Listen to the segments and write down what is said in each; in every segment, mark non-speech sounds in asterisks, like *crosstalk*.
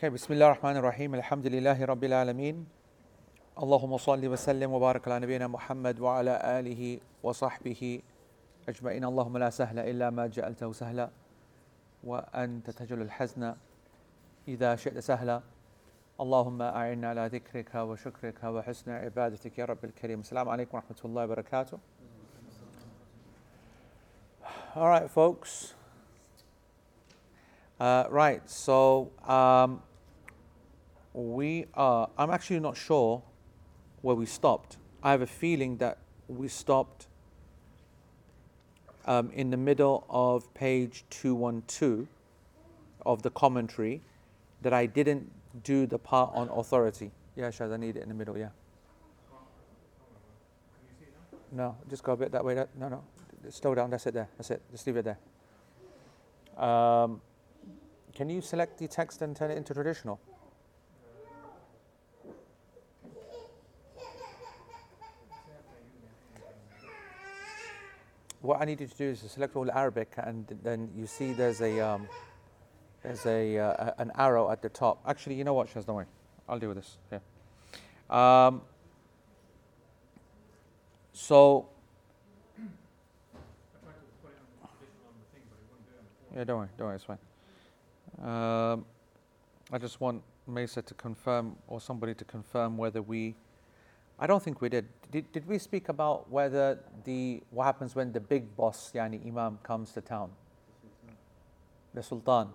Okay, بسم الله الرحمن الرحيم الحمد لله رب العالمين اللهم صل وسلم وبارك على نبينا محمد وعلى آله وصحبه أجمعين اللهم لا سهل إلا ما جعلته سهلا وأنت تجعل الحزن إذا شئت سهلا اللهم أعنا على ذكرك وشكرك وحسن عبادتك يا رب الكريم السلام عليكم ورحمة الله وبركاته All right, folks. Uh, right, so um, we are, I'm actually not sure where we stopped. I have a feeling that we stopped um, in the middle of page 212 of the commentary that I didn't do the part on authority. Yeah, Shaz, I need it in the middle, yeah. No, just go a bit that way. That, no, no, slow down. That's it there. That's it. Just leave it there. Um, can you select the text and turn it into traditional? What I need you to do is to select all Arabic, and then you see there's a um, there's a uh, an arrow at the top. Actually, you know what, Shaz, don't worry. I'll deal with this. Here. Um, so. Yeah, don't worry, don't worry, it's fine. Um, I just want Mesa to confirm or somebody to confirm whether we. I don't think we did. Did, did we speak about whether the what happens when the big boss, yani Imam, comes to town? The Sultan.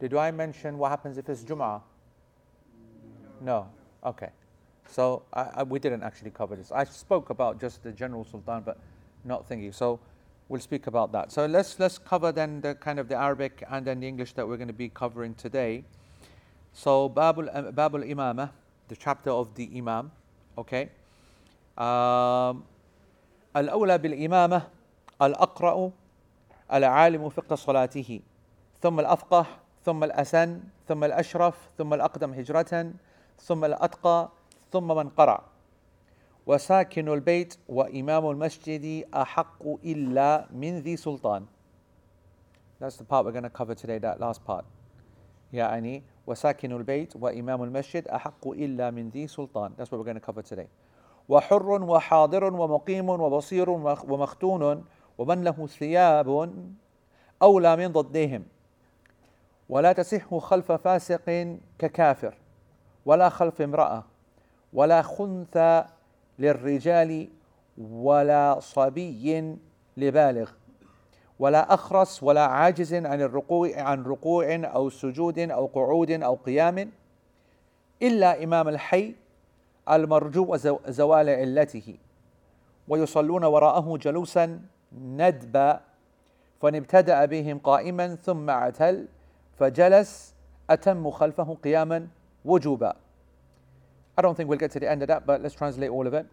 Did I mention what happens if it's Jum'ah? No. Okay. So I, I, we didn't actually cover this. I spoke about just the general Sultan, but not thingy. So we'll speak about that. So let's let's cover then the kind of the Arabic and then the English that we're going to be covering today. So Babul uh, Babul Imamah, the chapter of the Imam. Okay. Um, الأولى بالإمامة الأقرأ العالم فقه صلاته ثم الأفقه ثم الأسن ثم الأشرف ثم الأقدم هجرة ثم الأتقى ثم من قرأ وساكن البيت وإمام المسجد أحق إلا من ذي سلطان That's the part we're going to cover today, that last part. يعني وساكن البيت وإمام المسجد أحق إلا من ذي سلطان. That's what we're going to cover today. وحر وحاضر ومقيم وبصير ومختون ومن له ثياب أولى من ضدهم ولا تصح خلف فاسق ككافر. ولا خلف امرأة. ولا خنثى للرجال ولا صبي لبالغ. ولا أخرس ولا عاجز عن الركوع عن ركوع أو سجود أو قعود أو قيام إلا إمام الحي المرجو زوال علته. ويصلون وراءه جلوسا ندبا فإن ابتدأ بهم قائما ثم اعتل فجلس أتم خلفه قياما وجوبا. I don't think we'll get to the end of that, but let's translate all of it.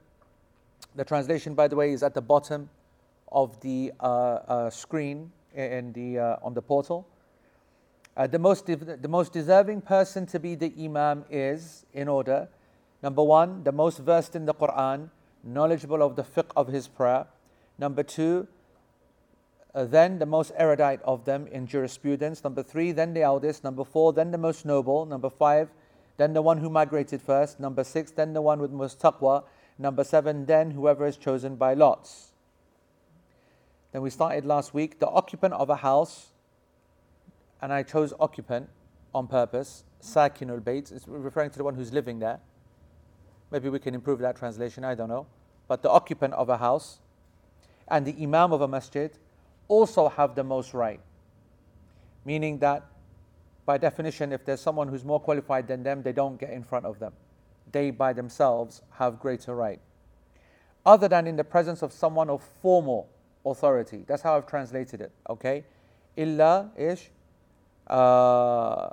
The translation, by the way, is at the bottom. Of the uh, uh, screen in the, uh, on the portal. The, most the most deserving person to be the Imam is, in order, number one, the most versed in the Quran, knowledgeable of the fiqh of his prayer. Number two, uh, then the most erudite of them in jurisprudence. Number three, then the eldest. Number four, then the most noble. Number five, then the one who migrated first. Number six, then the one with most taqwa. Number seven, then whoever is chosen by lots. Then we started last week the occupant of a house, and I chose occupant on purpose. Sakinul Bayt, it's referring to the one who's living there. Maybe we can improve that translation, I don't know. But the occupant of a house and the Imam of a masjid also have the most right. Meaning that by definition, if there's someone who's more qualified than them, they don't get in front of them. They by themselves have greater right. Other than in the presence of someone of formal authority. That's how I've translated it. Okay? Illa ish. Uh,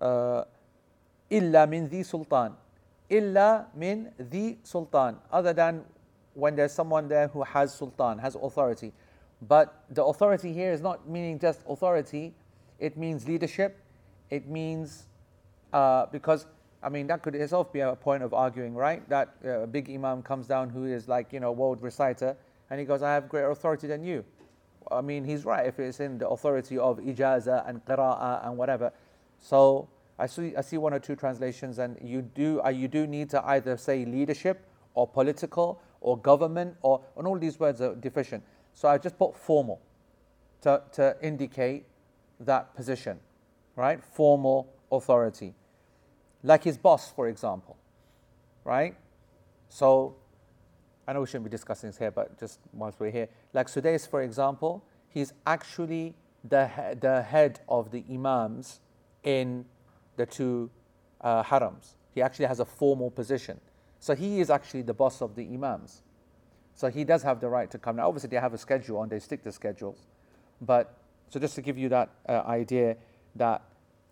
uh, illa min the sultan. Illa min the sultan. Other than when there's someone there who has sultan, has authority. But the authority here is not meaning just authority, it means leadership. It means, uh, because, I mean, that could itself be a point of arguing, right? That uh, a big imam comes down who is like, you know, world reciter, and he goes, I have greater authority than you. I mean, he's right if it's in the authority of ijaza and qira'ah and whatever. So I see, I see one or two translations, and you do, uh, you do need to either say leadership or political or government, or, and all these words are deficient. So I just put formal to, to indicate that position, right? Formal authority. Like his boss, for example, right? So I know we shouldn't be discussing this here, but just whilst we're here, like Sudais, for example, he's actually the, the head of the imams in the two uh, harams. He actually has a formal position. So he is actually the boss of the imams. So he does have the right to come. Now, obviously, they have a schedule and they stick to schedules. But so just to give you that uh, idea that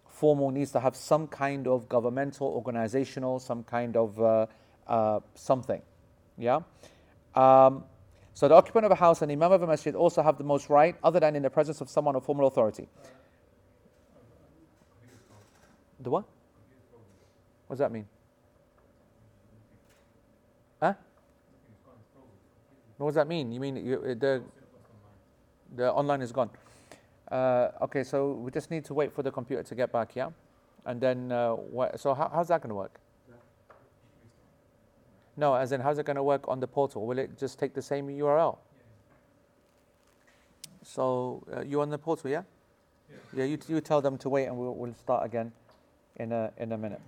formal needs to have some kind of governmental, organizational, some kind of uh, uh, something. Yeah? Um, so the occupant of a house and imam of a masjid also have the most right, other than in the presence of someone of formal authority. The what? What does that mean? Huh? What does that mean? You mean you, the the online is gone? Uh, okay, so we just need to wait for the computer to get back, yeah? And then, uh, what, so how, how's that going to work? No, as in, how's it going to work on the portal? Will it just take the same URL? So uh, you on the portal, yeah? Yeah, yeah you, you tell them to wait and we'll, we'll start again in a, in a minute.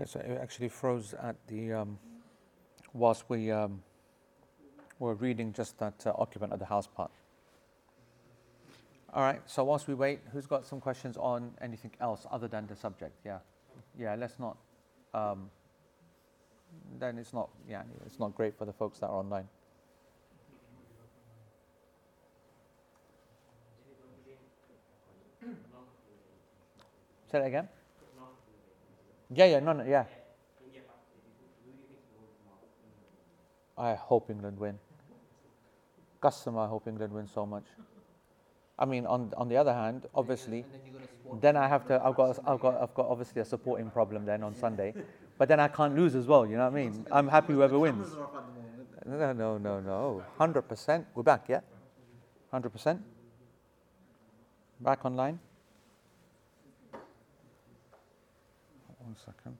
Okay, so it actually froze at the, um, whilst we um, were reading just that uh, occupant of the house part. All right, so whilst we wait, who's got some questions on anything else other than the subject? Yeah, yeah, let's not, um, then it's not, yeah, it's not great for the folks that are online. Say that again? Yeah, yeah, no, no, yeah. I hope England win. Customer, I hope England win so much. I mean, on on the other hand, obviously, then I have to. I've got. I've got. I've got obviously a supporting problem then on Sunday, but then I can't lose as well. You know what I mean? I'm happy whoever wins. No, no, no, no. Hundred percent. We're back, yeah. Hundred percent. Back online. One second.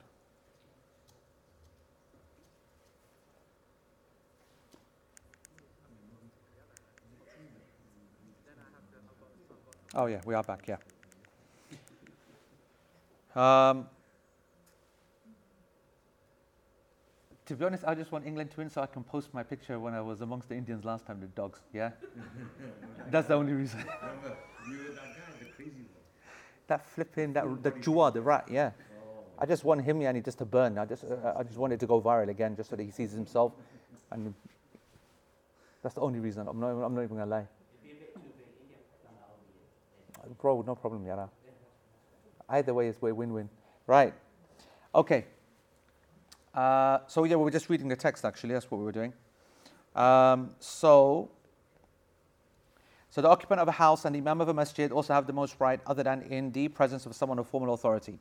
Oh, yeah, we are back, yeah. Um, to be honest, I just want England to win so I can post my picture when I was amongst the Indians last time, the dogs. Yeah? *laughs* That's the only reason. Remember, you were that guy, the crazy one. that flipping, that the chua, the rat, yeah. I just want him, yani, just to burn. I just, uh, I just wanted to go viral again, just so that he sees himself, and that's the only reason. I'm not, I'm not even gonna lie. Bro, no problem, Yara. Either way, it's a win-win. Right. Okay. Uh, so yeah, we were just reading the text. Actually, that's what we were doing. Um, so. So the occupant of a house and the imam of a masjid also have the most right other than in the presence of someone of formal authority.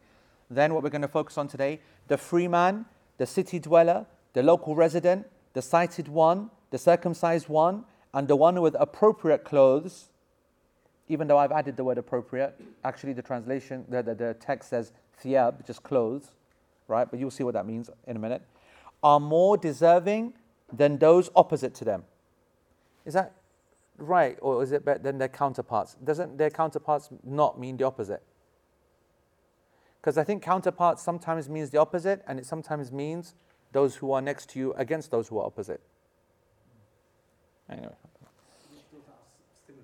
Then what we're going to focus on today, the free man, the city dweller, the local resident, the sighted one, the circumcised one, and the one with appropriate clothes, even though I've added the word appropriate, actually the translation, the, the, the text says thiyab, just clothes, right? But you'll see what that means in a minute, are more deserving than those opposite to them. Is that right, or is it better than their counterparts? Doesn't their counterparts not mean the opposite? Because I think counterpart sometimes means the opposite, and it sometimes means those who are next to you against those who are opposite. Anyway, Those are s- similar,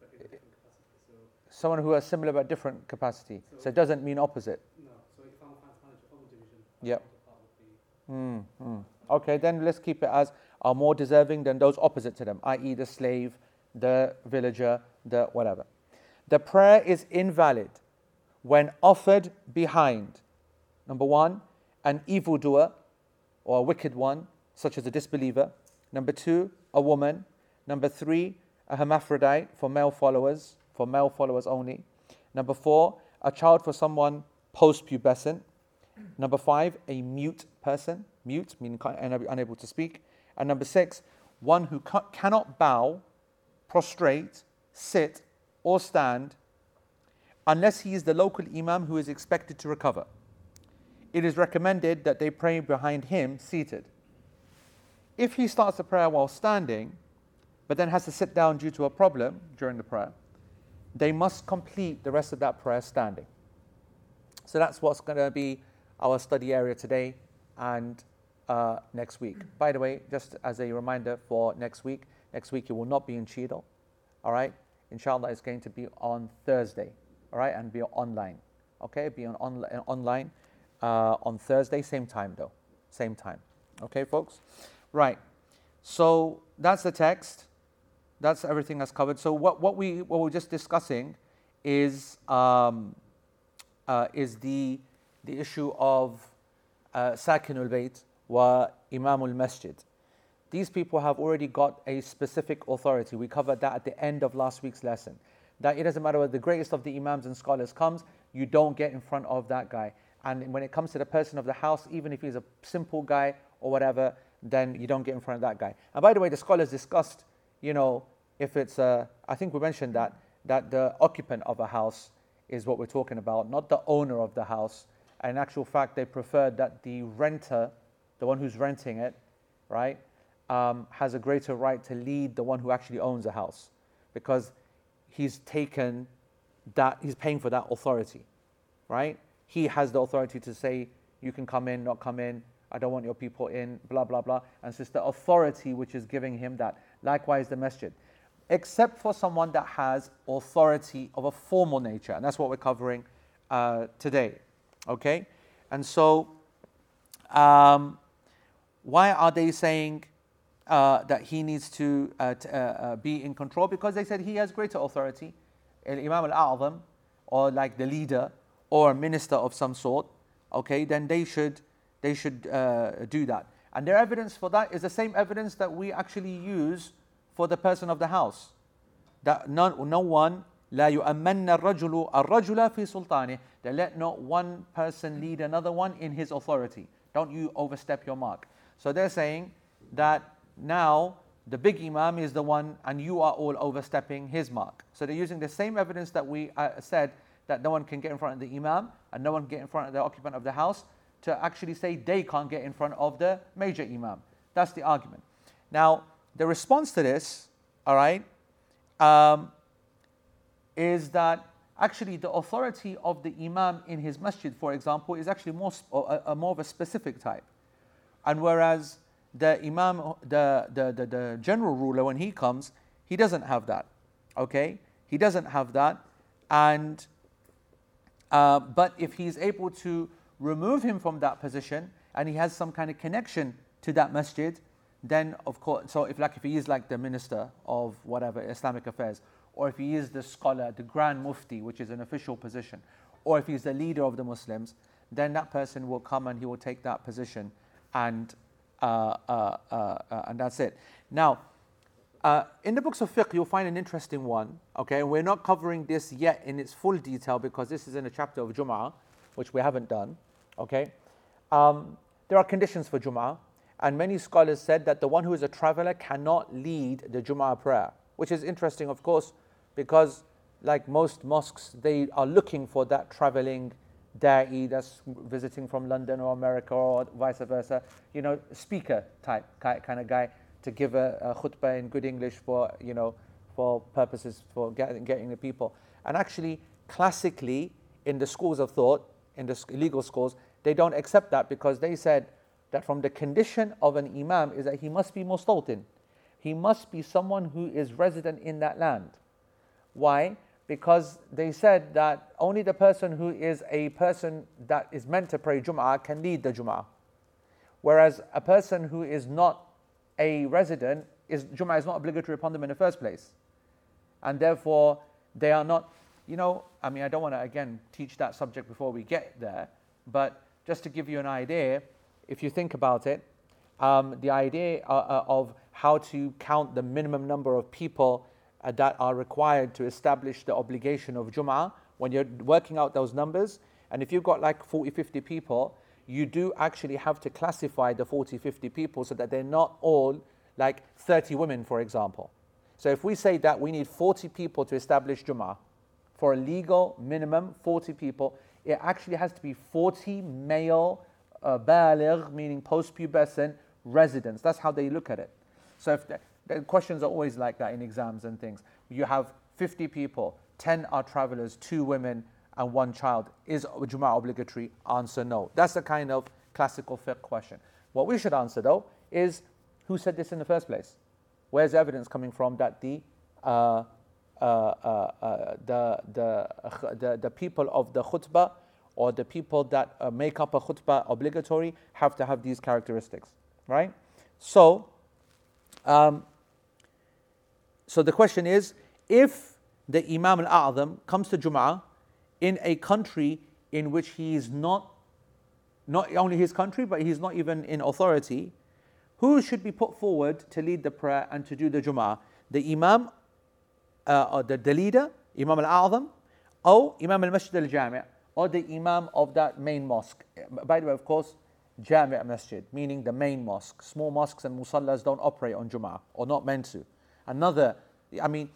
but in different capacity. So, someone who has similar but different capacity. So it doesn't mean opposite. no, so if I'm a finance manager of a division, Yep. would be Mm, mm. Okay, then let's keep it as are more deserving than those opposite to them, i.e., the slave, the villager, the whatever. The prayer is invalid when offered behind, number one, an evildoer or a wicked one, such as a disbeliever. Number two, a woman. Number three, a hermaphrodite for male followers, for male followers only. Number four, a child for someone post pubescent. Number five, a mute person, mute, meaning unable to speak. And number six, one who ca- cannot bow, prostrate, sit, or stand unless he is the local imam who is expected to recover. It is recommended that they pray behind him seated. If he starts the prayer while standing, but then has to sit down due to a problem during the prayer, they must complete the rest of that prayer standing. So that's what's going to be our study area today and uh, next week. By the way, just as a reminder for next week, next week it will not be in Cheadle. All right, inshallah, it's going to be on Thursday. All right, and be online. Okay, be on, on online uh, on Thursday, same time though, same time. Okay, folks. Right. So that's the text. That's everything that's covered. So what, what we what we're just discussing is um, uh, is the the issue of uh, sakinul bayt wa imamul masjid. These people have already got a specific authority. We covered that at the end of last week's lesson. That it doesn't matter whether the greatest of the imams and scholars comes, you don't get in front of that guy. And when it comes to the person of the house, even if he's a simple guy or whatever, then you don't get in front of that guy. And by the way, the scholars discussed, you know, if it's, uh, I think we mentioned that, that the occupant of a house is what we're talking about, not the owner of the house. And in actual fact, they preferred that the renter, the one who's renting it, right, um, has a greater right to lead the one who actually owns the house because he's taken that, he's paying for that authority, right? He has the authority to say, you can come in, not come in, I don't want your people in, blah, blah, blah. And so it's the authority which is giving him that. Likewise, the masjid. Except for someone that has authority of a formal nature. And that's what we're covering uh, today. Okay? And so, um, why are they saying uh, that he needs to, uh, t- uh, uh, be in control? Because they said he has greater authority. Al Imam al A'zam, or like the leader, or a minister of some sort, okay, then they should, they should uh, do that. And their evidence for that is the same evidence that we actually use for the person of the house. That no, no one, لا يؤمن الرجل الرجل في سلطانه. That let not one person lead another one in his authority. Don't you overstep your mark. So they're saying that now the big imam is the one and you are all overstepping his mark. So they're using the same evidence that we uh, said that no one can get in front of the imam and no one can get in front of the occupant of the house to actually say they can't get in front of the major imam. That's the argument. Now, the response to this, all right, um, is that actually the authority of the imam in his masjid, for example, is actually more, sp- a, a more of a specific type. And whereas the Imam, the, the, the, the general ruler, when he comes, he doesn't have that. Okay? He doesn't have that. And uh, but if he's able to remove him from that position and he has some kind of connection to that masjid, then of course, so if like if he is like the minister of whatever Islamic affairs, or if he is the scholar, the grand mufti, which is an official position, or if he's the leader of the Muslims, then that person will come and he will take that position, and and that's it. Now, uh, in the books of fiqh, you'll find an interesting one. Okay, And we're not covering this yet in its full detail because this is in a chapter of Jum'ah, which we haven't done. Okay, um, there are conditions for Jum'ah, and many scholars said that the one who is a traveler cannot lead the Jum'ah prayer, which is interesting, of course, because like most mosques, they are looking for that traveling da'i that's visiting from London or America or vice versa, you know, speaker type kind of guy to give a, a khutbah in good English for, you know, for purposes for getting, getting the people. And actually, classically, in the schools of thought, in the legal schools, they don't accept that because they said that from the condition of an imam is that he must be mustawtin. He must be someone who is resident in that land. Why? Because they said that only the person who is a person that is meant to pray Jum'ah can lead the Jum'ah. Whereas a person who is not a resident, is Jum'ah is not obligatory upon them in the first place. And therefore, they are not, you know, I mean, I don't want to again teach that subject before we get there, but just to give you an idea, if you think about it, um, the idea uh, uh, of how to count the minimum number of people uh, that are required to establish the obligation of Jum'ah, when you're working out those numbers, and if you've got like 40, 50 people, you do actually have to classify the 40, 50 people so that they're not all like 30 women, for example. So if we say that we need 40 people to establish Jummah, for a legal minimum, 40 people, it actually has to be 40 male uh, baligh, meaning post-pubescent residents. That's how they look at it. So if the questions are always like that in exams and things. You have 50 people, 10 are travelers, two women, and one child. Is Jum'ah obligatory? Answer no. That's the kind of classical fiqh question. What we should answer though is who said this in the first place? Where's evidence coming from that the uh, uh, uh, uh the, the, the, the people of the khutbah or the people that uh, make up a khutbah obligatory have to have these characteristics, right? So, um, so the question is, if the Imam al-A'zam comes to Jum'ah in a country in which he is not, not only his country, but he's not even in authority, who should be put forward to lead the prayer and to do the Jum'ah? The Imam, uh, or the, the leader, Imam al-A'zam, or Imam al-Masjid al-Jami' or the Imam of that main mosque. By the way, of course, Jami' Masjid, meaning the main mosque. Small mosques and musallas don't operate on Jum'ah, or not meant to. Another, I mean,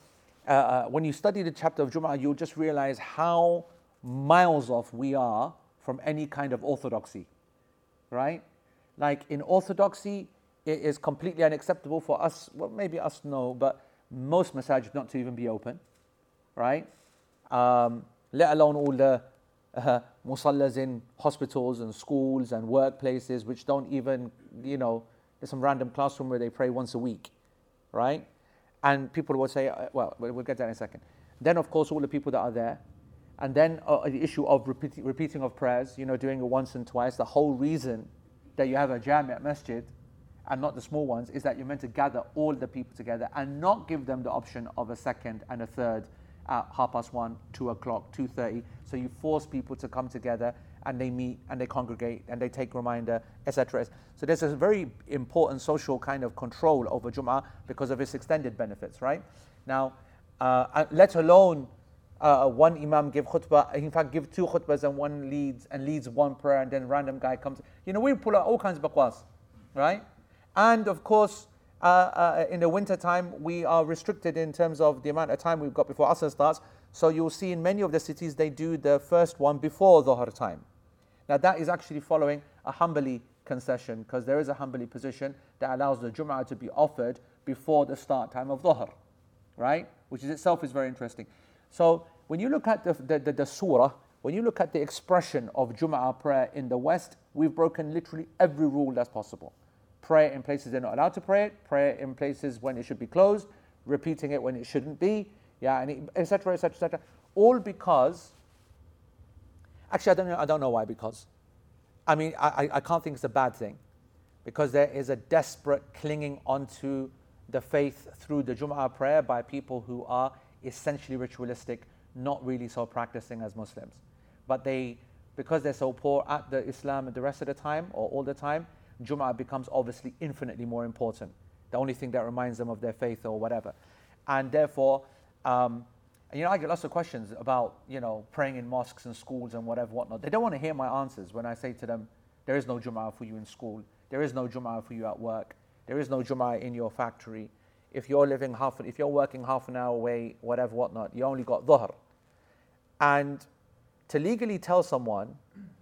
uh, uh, when you study the chapter of Jum'ah, you'll just realize how miles off we are from any kind of orthodoxy, right? Like in orthodoxy, it is completely unacceptable for us, well, maybe us no, but most masajid not to even be open, right? Um, let alone all the uh, musallas in hospitals and schools and workplaces, which don't even, you know, there's some random classroom where they pray once a week, right? And people will say, uh, well, we'll get that in a second. Then, of course, all the people that are there. And then uh, the issue of repeat, repeating of prayers, you know, doing it once and twice. The whole reason that you have a jami' masjid and not the small ones is that you're meant to gather all the people together and not give them the option of a second and a third at half past one, two o'clock, two thirty. So you force people to come together and they meet and they congregate and they take reminder, etc. So there's a very important social kind of control over Jum'ah because of its extended benefits, right? Now, uh, uh, let alone uh, one imam give khutbah, in fact, give two khutbahs and one leads and leads one prayer and then random guy comes. You know, we pull out all kinds of baqwas, right? And of course, uh, uh, in the winter time, we are restricted in terms of the amount of time we've got before Asr starts. So you'll see in many of the cities, they do the first one before Dhuhr time. Now that is actually following a Hanbali concession because there is a Hanbali position that allows the Jum'ah to be offered before the start time of Dhuhr, right? Which is itself is very interesting. So when you look at the, the, the, the surah, when you look at the expression of Jum'ah prayer in the West, we've broken literally every rule that's possible. Pray in places they're not allowed to pray it, pray in places when it should be closed, repeating it when it shouldn't be, yeah, and etc. etc. etc. All because, actually, I don't know. I don't know why. Because, I mean, I, I can't think it's a bad thing, because there is a desperate clinging onto the faith through the Jum'ah prayer by people who are essentially ritualistic, not really so practicing as Muslims. But they, because they're so poor at the Islam the rest of the time or all the time, Jum'ah becomes obviously infinitely more important. The only thing that reminds them of their faith or whatever. And therefore, um, you know, I get lots of questions about, you know, praying in mosques and schools and whatever, whatnot. They don't want to hear my answers when I say to them, there is no Jum'ah for you in school. There is no Jum'ah for you at work. There is no Jum'ah in your factory. If you're living half, if you're working half an hour away, whatever, whatnot, you only got dhuhr. And to legally tell someone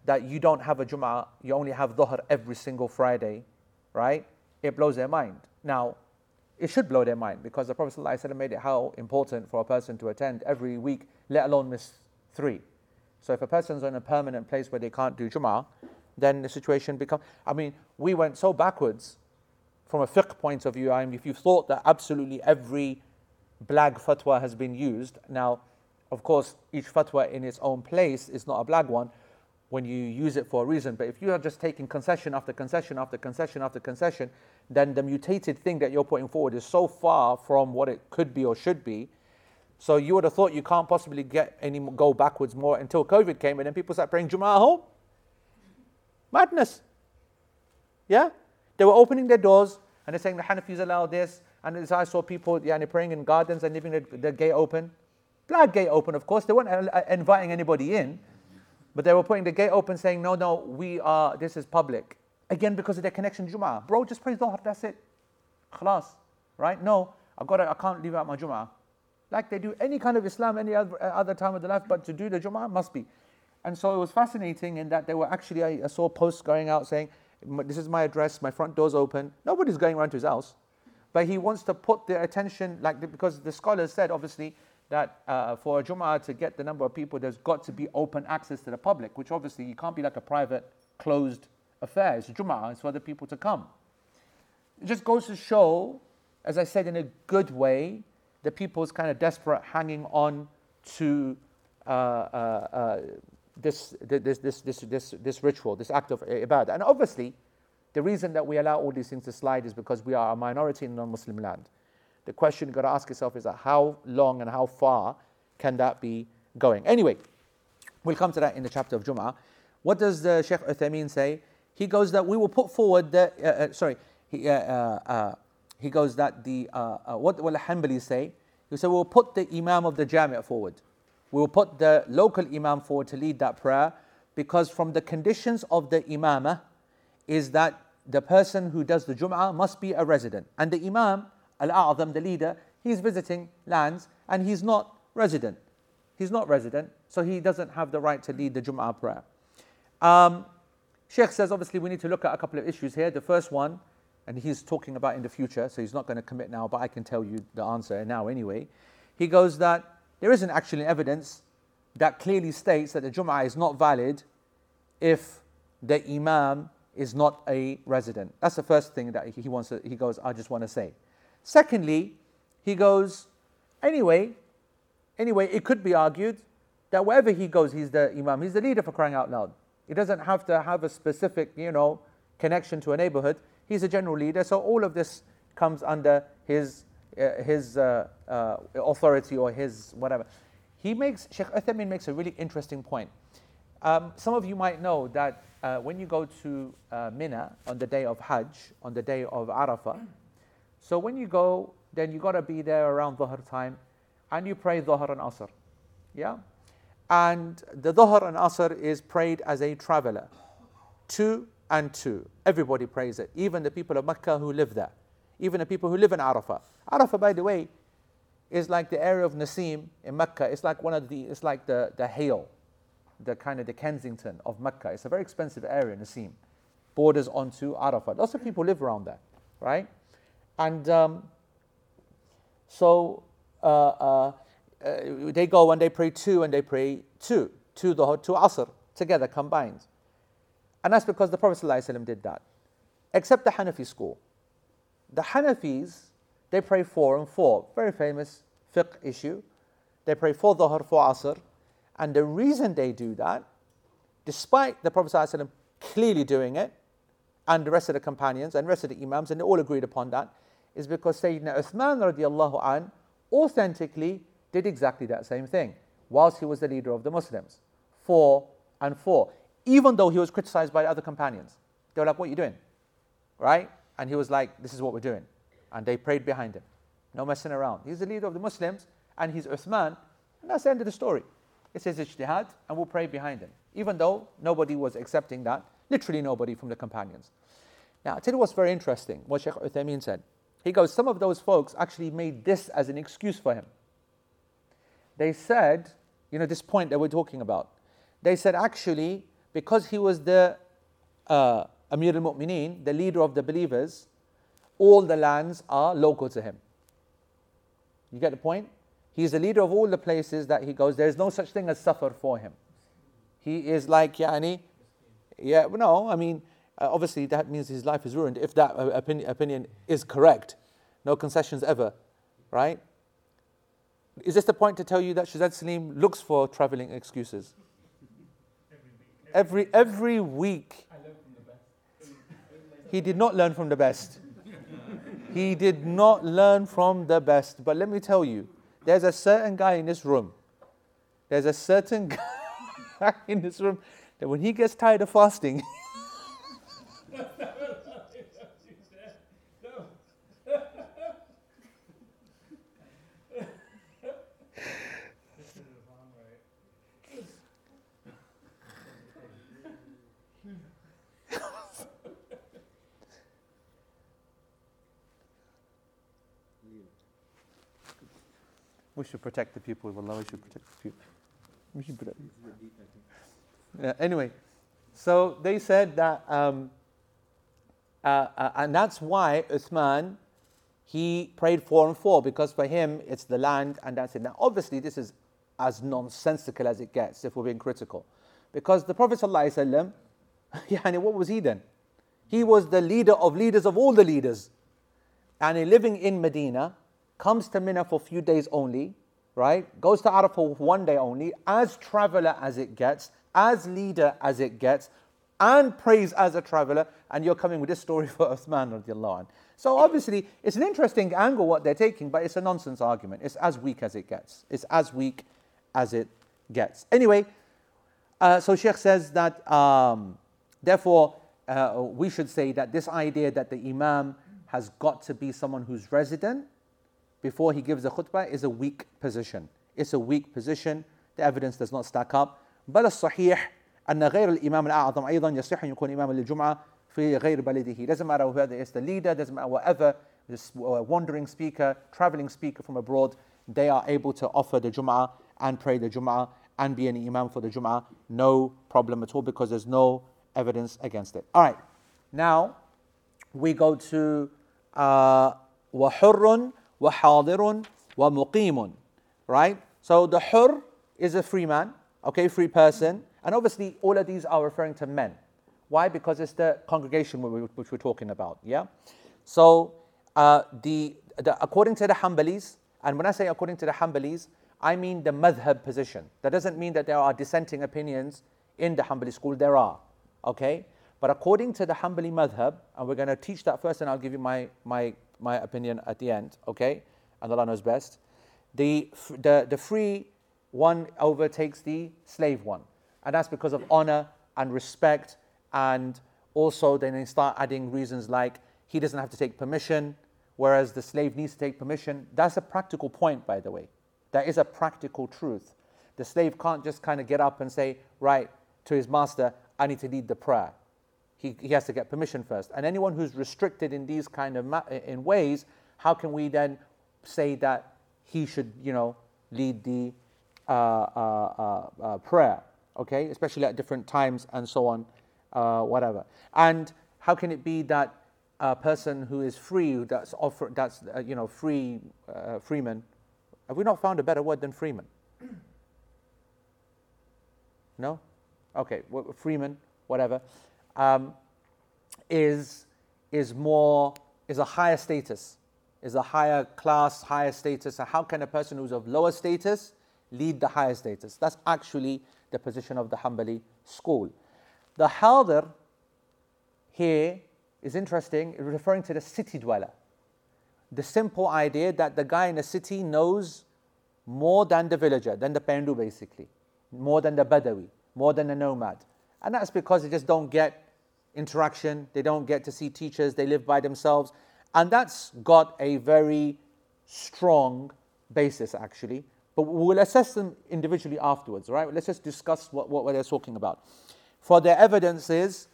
that you don't have a Jum'ah, you only have dhuhr every single Friday, right? It blows their mind. Now, it should blow their mind because the Prophet ﷺ made it how important for a person to attend every week, let alone miss three. So if a person's in a permanent place where they can't do Jum'ah, then the situation becomes. I mean, we went so backwards from a fiqh point of view. I mean, if you thought that absolutely every blag fatwa has been used, now, of course, each fatwa in its own place is not a blag one when you use it for a reason. But if you are just taking concession after concession after concession after concession, then the mutated thing that you're putting forward is so far from what it could be or should be. So you would have thought you can't possibly get any go backwards more until COVID came, and then people start praying Jummah at home. Madness. Yeah, they were opening their doors and they're saying the Hanafis allow this, and as I saw people yani, praying in gardens and leaving the, the gate open. Black gate open, of course. They weren't inviting anybody in, but they were putting the gate open, saying, "No, no, we are. This is public." Again, because of their connection to Jum'ah. Bro, just pray Dhuhr, that's it. Khalas. Right? No, I've got to, I can't leave out my Jum'ah. Like they do any kind of Islam any other, uh, other time of the life, but to do the Jum'ah must be. And so it was fascinating in that they were actually, I, I saw posts going out saying, this is my address, my front door's open. Nobody's going around to his house. But he wants to put their attention, like because the scholars said, obviously, that uh, for a Jum'ah to get the number of people, there's got to be open access to the public, which obviously you can't be like a private, closed affair. It's Jum'ah, it's for other people to come. It just goes to show, as I said, in a good way, the people's kind of desperate hanging on to uh, uh, uh this, this, this, this, this, this ritual, this act of ibadah. And obviously, the reason that we allow all these things to slide is because we are a minority in non Muslim land. The question you've got to ask yourself is how long and how far can that be going? Anyway, we'll come to that in the chapter of Jum'ah. What does the Sheikh Uthaymeen say? He goes that we will put forward the, uh, uh, sorry, he, uh, uh, uh he goes that the, uh, what will the Hanbali say? He said, we'll put the Imam of the Jami' forward. We will put the local Imam forward to lead that prayer because from the conditions of the Imamah is that the person who does the Jum'ah must be a resident. And the Imam, Al-A'zam, the leader, he's visiting lands and he's not resident. He's not resident, so he doesn't have the right to lead the Jum'ah prayer. Um, Sheikh says obviously we need to look at a couple of issues here. The first one, and he's talking about in the future, so he's not going to commit now, but I can tell you the answer now anyway. He goes that there isn't actually evidence that clearly states that the Jum'ah is not valid if the Imam is not a resident. That's the first thing that he wants to, he goes, I just want to say. Secondly, he goes, anyway, anyway, it could be argued that wherever he goes, he's the Imam, he's the leader for crying out loud. He doesn't have to have a specific, you know, connection to a neighborhood. He's a general leader, so all of this comes under his uh, his uh, uh, authority or his whatever. He makes Sheikh Uthaymeen makes a really interesting point. Um, some of you might know that uh, when you go to uh, Mina on the day of Hajj, on the day of Arafah, so when you go, then you got to be there around Dhuhr time, and you pray Dhuhr and Asr. Yeah, and the Dhuhr and Asr is prayed as a traveler. Two and two. Everybody prays it. Even the people of Mecca who live there. Even the people who live in Arafah. Arafah, by the way, is like the area of Nasim in Mecca. It's like one of the, it's like the, the Hale, the kind of the Kensington of Mecca. It's a very expensive area, Nasim. Borders onto Arafah. Lots of people live around there, right? And um, so uh, uh, uh, they go and they pray two and they pray two. two dhuhr, two asr together combined. And that's because the Prophet ﷺ did that. Except the Hanafi school. The Hanafis, they pray four and four. Very famous fiqh issue. They pray four dhuhr, four asr. And the reason they do that, despite the Prophet ﷺ clearly doing it, and the rest of the companions and the rest of the Imams, and they all agreed upon that, is because Sayyidina Uthman radiallahu an authentically did exactly that same thing whilst he was the leader of the Muslims. Four and four. Even though he was criticized by the other companions. They were like, What are you doing? Right? And he was like, This is what we're doing. And they prayed behind him. No messing around. He's the leader of the Muslims and he's Uthman. And that's the end of the story. It says ijtihad and we'll pray behind him. Even though nobody was accepting that, literally nobody from the companions. Now, I'll tell you what's very interesting, what Sheikh Uthaymeen said. He goes, some of those folks actually made this as an excuse for him. They said, you know, this point that we're talking about, they said actually, because he was the uh, Amir al Mu'mineen, the leader of the believers, all the lands are local to him. You get the point? He's the leader of all the places that he goes. There's no such thing as safar for him. He is like, yani, yeah, no, I mean, uh, obviously that means his life is ruined if that uh, opinion, opinion is correct. No concessions ever, right? Is this the point to tell you that Shazad Salim looks for traveling excuses? Every, every week. He did not learn from the best. He did not learn from the best. But let me tell you, there's a certain guy in this room. There's a certain *laughs* guy in this room that when he gets tired of fasting, *laughs* We should protect the people. Of Allah, we should protect the people. We should protect. Yeah, anyway, so they said that, um, uh, uh, and that's why Uthman he prayed four and four because for him it's the land and that's it. Now, obviously, this is as nonsensical as it gets if we're being critical, because the Prophet ﷺ, *laughs* yeah, what was he then? He was the leader of leaders of all the leaders, and he living in Medina comes to Mina for a few days only, right? Goes to Arafah for one day only, as traveler as it gets, as leader as it gets, and prays as a traveler, and you're coming with this story *laughs* for Uthman radiallahu anh. So obviously, it's an interesting angle what they're taking, but it's a nonsense argument. It's as weak as it gets. It's as weak as it gets. Anyway, uh, so Sheikh says that, um, therefore, uh, we should say that this idea that the Imam has got to be someone who's resident before he gives the khutbah is a weak position. It's a weak position. The evidence does not stack up. بل الصحيح أن غير الإمام الأعظم أيضا يصح أن يكون إماما للجمعة في غير بلده. Doesn't matter whether it's the leader, doesn't matter whatever, this wandering speaker, traveling speaker from abroad, they are able to offer the Jum'ah and pray the Jum'ah and be an Imam for the Jum'ah. No problem at all because there's no evidence against it. All right, now we go to uh, وحر وحاضر ومقيم right so the hur is a free man okay free person and obviously all of these are referring to men why because it's the congregation which we're talking about yeah so uh, the, the according to the Hanbalis and when I say according to the Hanbalis I mean the madhab position that doesn't mean that there are dissenting opinions in the Hanbali school there are okay But according to the Hanbali madhab and we're going to teach that first and I'll give you my my my opinion at the end, okay? And Allah knows best. The, the, the free one overtakes the slave one. And that's because of honor and respect. And also, then they start adding reasons like he doesn't have to take permission, whereas the slave needs to take permission. That's a practical point, by the way. That is a practical truth. The slave can't just kind of get up and say, right, to his master, I need to lead the prayer he, he has to get permission first. And anyone who's restricted in these kind of ma- in ways, how can we then say that he should, you know, lead the uh, uh, uh, uh prayer? Okay, especially at different times and so on, uh, whatever. And how can it be that a person who is free, that's offer, that's uh, you know, free, freeman, have we not found a better word than freeman? No? Okay, Freeman, whatever, um, is, is more, is a higher status, is a higher class, higher status. So how can a person who's of lower status lead the higher status? That's actually the position of the Hanbali school. The Hadir here is interesting, referring to the city dweller. The simple idea that the guy in the city knows more than the villager, than the Pendu basically, more than the Badawi, more than the nomad. And that's because they just don't get interaction, they don't get to see teachers, they live by themselves. And that's got a very strong basis actually. But we'll assess them individually afterwards, right? Let's just discuss what, what they're talking about. For their evidence is,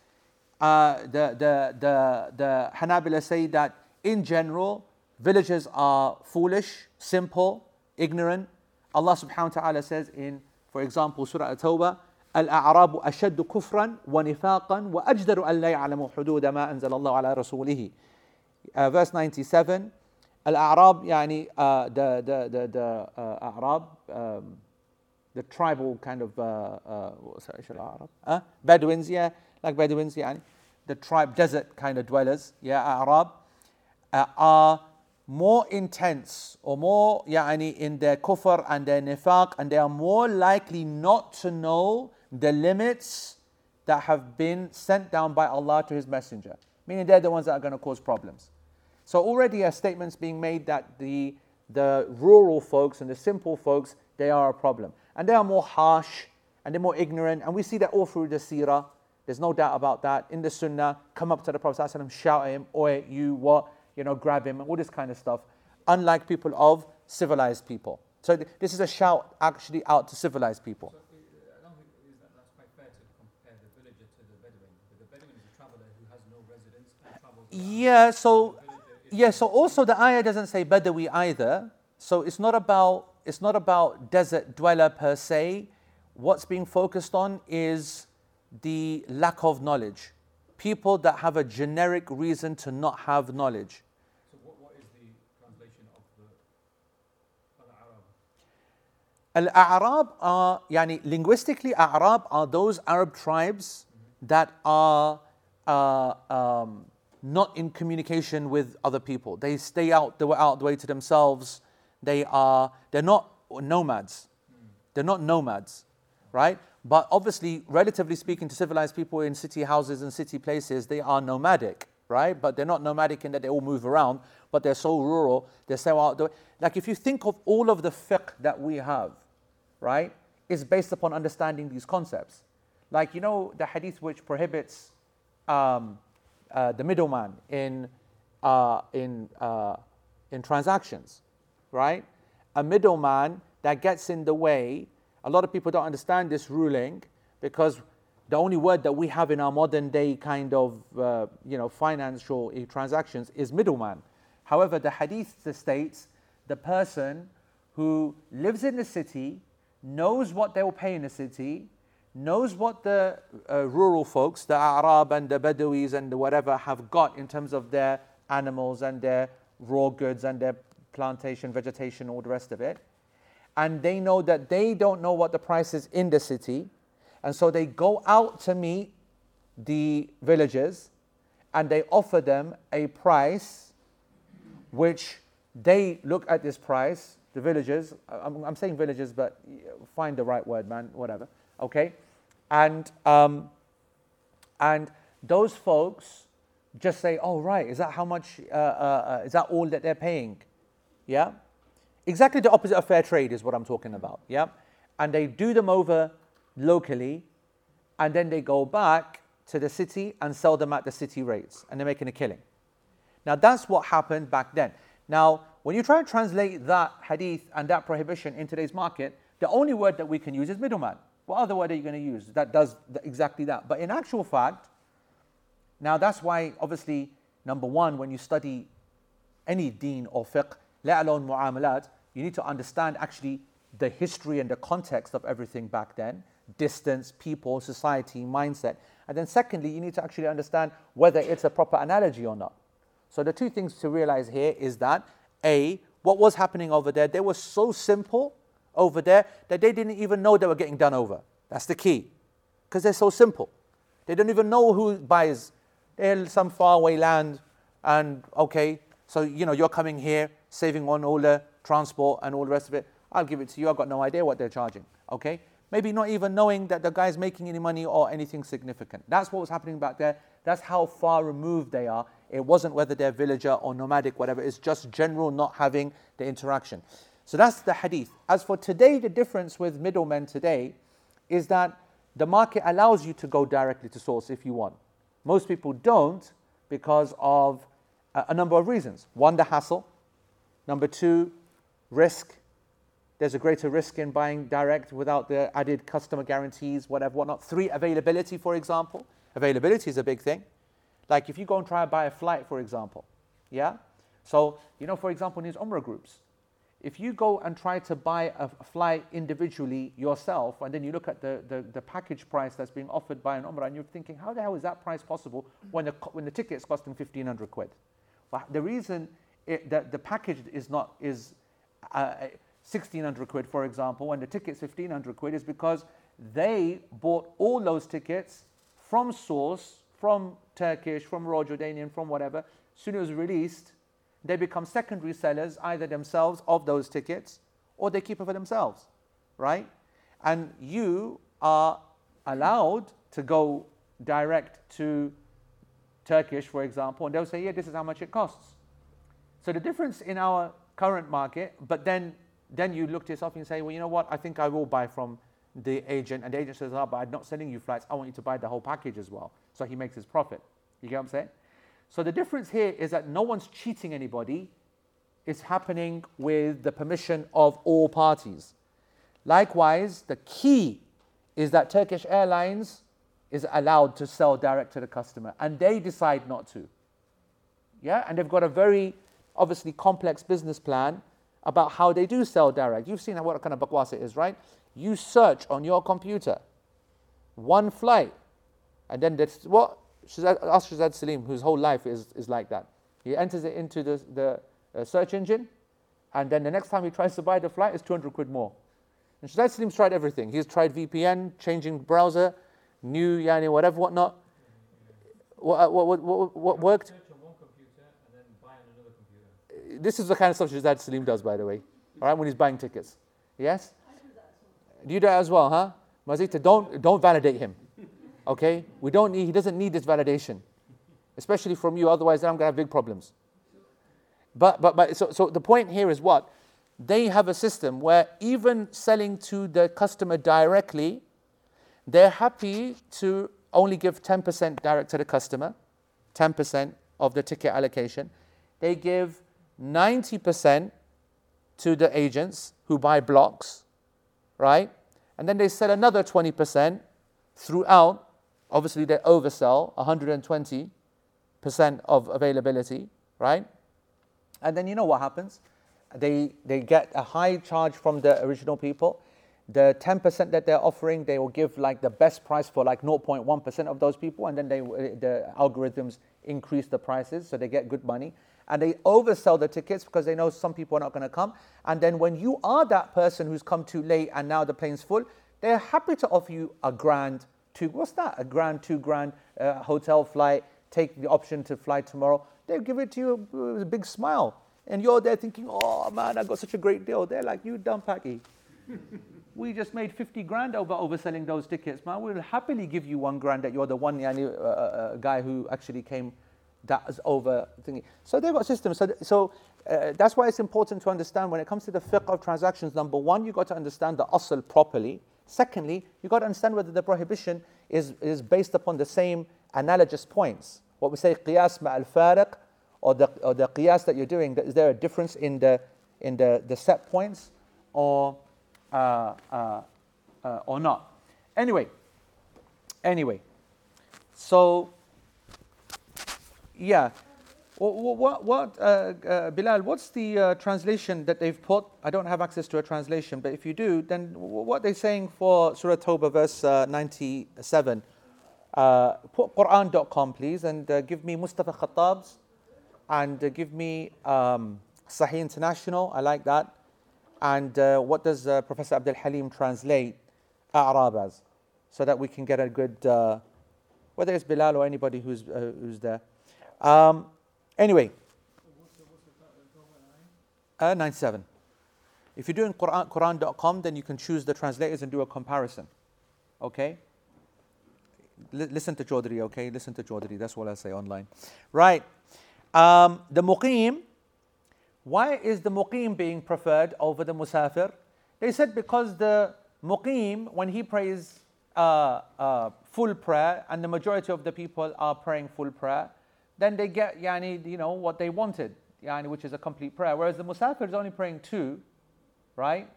uh, the, the, the, the Hanabila say that in general, villagers are foolish, simple, ignorant. Allah subhanahu wa ta'ala says in, for example, Surah At-Tawbah, الأعراب أشد كفرا ونفاقا وأجدر أن لا يعلموا حدود ما أنزل الله على رسوله. Uh, verse 97, الأعراب يعني uh, the, the, the, the uh, أعراب, um, the tribal kind of, uh, uh, الأعراب? Uh, Bedouins, yeah, like Bedouins, يعني. The tribe, desert kind of dwellers, yeah, Arab, uh, are more intense or more يعني, in their kufr and their nifaq, and they are more likely not to know the limits that have been sent down by Allah to His Messenger. Meaning they're the ones that are going to cause problems. So already a statement's being made that the, the rural folks and the simple folks, they are a problem. And they are more harsh and they're more ignorant. And we see that all through the seerah. There's no doubt about that. In the sunnah, come up to the Prophet ﷺ, shout at him, oi, you, what, you know, grab him, all this kind of stuff. Unlike people of civilized people. So th- this is a shout actually out to civilized people. So uh, I don't think is that that's quite fair to compare the villager to the Bedouin. The Bedouin is a traveller who has no residence and travels. around. Yeah, so The villager is Yeah, so also the ayah doesn't say Badawi either. So it's not about it's not about desert dweller per se. What's being focused on is the lack of knowledge. People that have a generic reason to not have knowledge. So what, what is the translation of the Al-Arab? Al-A'rab are, yani linguistically, A'rab are those Arab tribes that are uh, um, not in communication with other people. They stay out, they were out the way to themselves. They are, they're not nomads. They're not nomads, right? But obviously, relatively speaking to civilized people in city houses and city places, they are nomadic, right? But they're not nomadic in that they all move around, but they're so rural, they're so out the way. Like if you think of all of the fiqh that we have, right, is based upon understanding these concepts. Like, you know, the hadith which prohibits um, uh, the middleman in, uh, in, uh, in transactions, right? A middleman that gets in the way. A lot of people don't understand this ruling because the only word that we have in our modern day kind of uh, you know financial uh, transactions is middleman. However, the hadith states the person who lives in the city knows what they will pay in the city, knows what the uh, rural folks, the Arab and the Bedouis and whatever have got in terms of their animals and their raw goods and their plantation, vegetation, all the rest of it. And they know that they don't know what the price is in the city. And so they go out to meet the villagers and they offer them a price which they look at this price, the villagers, I'm, I'm saying villagers, but find the right word, man, whatever, okay? And, um, and those folks just say, oh, right, is that how much, uh, uh, uh, is that all that they're paying? Yeah? Exactly the opposite of fair trade is what I'm talking about, yeah? And they do them over locally, and then they go back to the city and sell them at the city rates, and they're making a killing. Now, that's what happened back then. Now, when you try to translate that hadith and that prohibition in today's market, the only word that we can use is middleman. What other word are you going to use that does exactly that? But in actual fact, now that's why, obviously, number one, when you study any deen or fiqh, let alone mu'amalat, you need to understand actually the history and the context of everything back then distance, people, society, mindset. And then, secondly, you need to actually understand whether it's a proper analogy or not. So, the two things to realize here is that A, what was happening over there, they were so simple over there that they didn't even know they were getting done over. That's the key. because they're so simple. They don't even know who buys. They're some faraway land, and okay, so you know you're coming here, saving on all the transport and all the rest of it. I'll give it to you. I've got no idea what they're charging. Okay, maybe not even knowing that the guy's making any money or anything significant. That's what was happening back there. That's how far removed they are. It wasn't whether they're villager or nomadic, whatever. It's just general not having the interaction. So that's the hadith. As for today, the difference with middlemen today is that the market allows you to go directly to source if you want. Most people don't because of uh, a number of reasons. One, the hassle. Number two, risk. There's a greater risk in buying direct without the added customer guarantees, whatever, whatnot. Three, availability, for example. Availability is a big thing. Like if you go and try to buy a flight, for example, yeah? So, you know, for example, in these Umrah groups, if you go and try to buy a flight individually yourself, and then you look at the, the, the, package price that's being offered by an Umrah, and you're thinking, how the hell is that price possible when the, when the ticket's costing 1500 quid? But the reason it, that the package is not, is uh, 1600 quid, for example, when the ticket's 1500 quid, is because they bought all those tickets from source, from Turkish, from Royal Jordanian, from whatever, as soon as released, they become secondary sellers either themselves of those tickets or they keep it for themselves, right? And you are allowed to go direct to Turkish, for example, and they'll say, yeah, this is how much it costs. So the difference in our current market, but then then you look to yourself and say, well, you know what, I think I will buy from the agent, and the agent says, oh, but I'm not selling you flights, I want you to buy the whole package as well. So he makes his profit. You get what I'm saying? So the difference here is that no one's cheating anybody. It's happening with the permission of all parties. Likewise, the key is that Turkish Airlines is allowed to sell direct to the customer and they decide not to. Yeah, and they've got a very obviously complex business plan about how they do sell direct. You've seen what kind of bakwas it is, right? You search on your computer one flight, and then that's what Shazad, ask Shazad Salim, whose whole life is, is like that. He enters it into the, the uh, search engine, and then the next time he tries to buy the flight, it's 200 quid more. And Shazad Salim's tried everything. He's tried VPN, changing browser, new, yani, whatever, whatnot. What, uh, what, what, what, what worked? This is the kind of stuff Shazad Salim does, by the way. All right, when he's buying tickets. Yes? Do you do that as well, huh? Mazita, don't, don't validate him. Okay? We don't need, he doesn't need this validation, especially from you, otherwise, I'm going to have big problems. But, but, but so, so the point here is what? They have a system where even selling to the customer directly, they're happy to only give 10% direct to the customer, 10% of the ticket allocation. They give 90% to the agents who buy blocks, right? And then they sell another 20% throughout Obviously, they oversell 120% of availability, right? And then you know what happens? They, they get a high charge from the original people. The 10% that they're offering, they will give like the best price for like 0.1% of those people, and then they, the algorithms increase the prices so they get good money. And they oversell the tickets because they know some people are not going to come. And then when you are that person who's come too late and now the plane's full, they're happy to offer you a grand two, what's that? A grand, two grand uh, hotel flight, take the option to fly tomorrow. They'll give it to you with a big smile. And you're there thinking, oh man, I got such a great deal. They're like, you dumb packy. *laughs* we just made 50 grand over overselling those tickets, man. We'll happily give you one grand that you're the one yani, uh, uh, uh, guy who actually came that is over thingy. So they've got systems. So, so uh, that's why it's important to understand when it comes to the fiqh of transactions. Number one, you've got to understand the asl properly. Secondly, you've got to understand whether the prohibition is, is based upon the same analogous points. What we say, qiyas ma'al fariq, or the, or the qiyas that you're doing, is there a difference in the, in the, the set points or, uh, uh, uh, or not? Anyway, anyway, so yeah, what, what, uh, uh, Bilal, what's the uh, translation that they've put? I don't have access to a translation, but if you do, then what they're saying for Surah Tawbah, verse uh, 97. Uh, put Quran.com, please, and uh, give me Mustafa Khattab's and give me um, Sahih International. I like that. And what does Professor Abdul Halim translate A'rab as? so that we can get a good, uh, whether it's Bilal or anybody who's, uh, who's there. Um, anyway, uh, 97. If you're doing Quran, Quran.com, then you can choose the translators and do a comparison. Okay? L- listen to Chaudhry, okay? Listen to Chaudhry. That's what I say online. Right. Um, the muqim. Why is the muqim being preferred over the musafir? They said because the muqim, when he prays uh, uh, full prayer, and the majority of the people are praying full prayer, then they get yani, you know, what they wanted, yani, which is a complete prayer. Whereas the musafir is only praying two, right?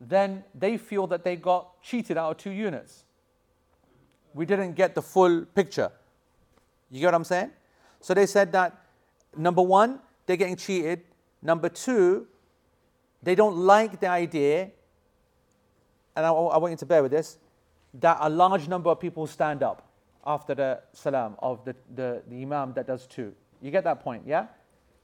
Then they feel that they got cheated out of two units. We didn't get the full picture. You get what I'm saying? So they said that number one, they're getting cheated. Number two, they don't like the idea, and I, I want you to bear with this, that a large number of people stand up after the salam of the, the, the imam that does two. You get that point, yeah?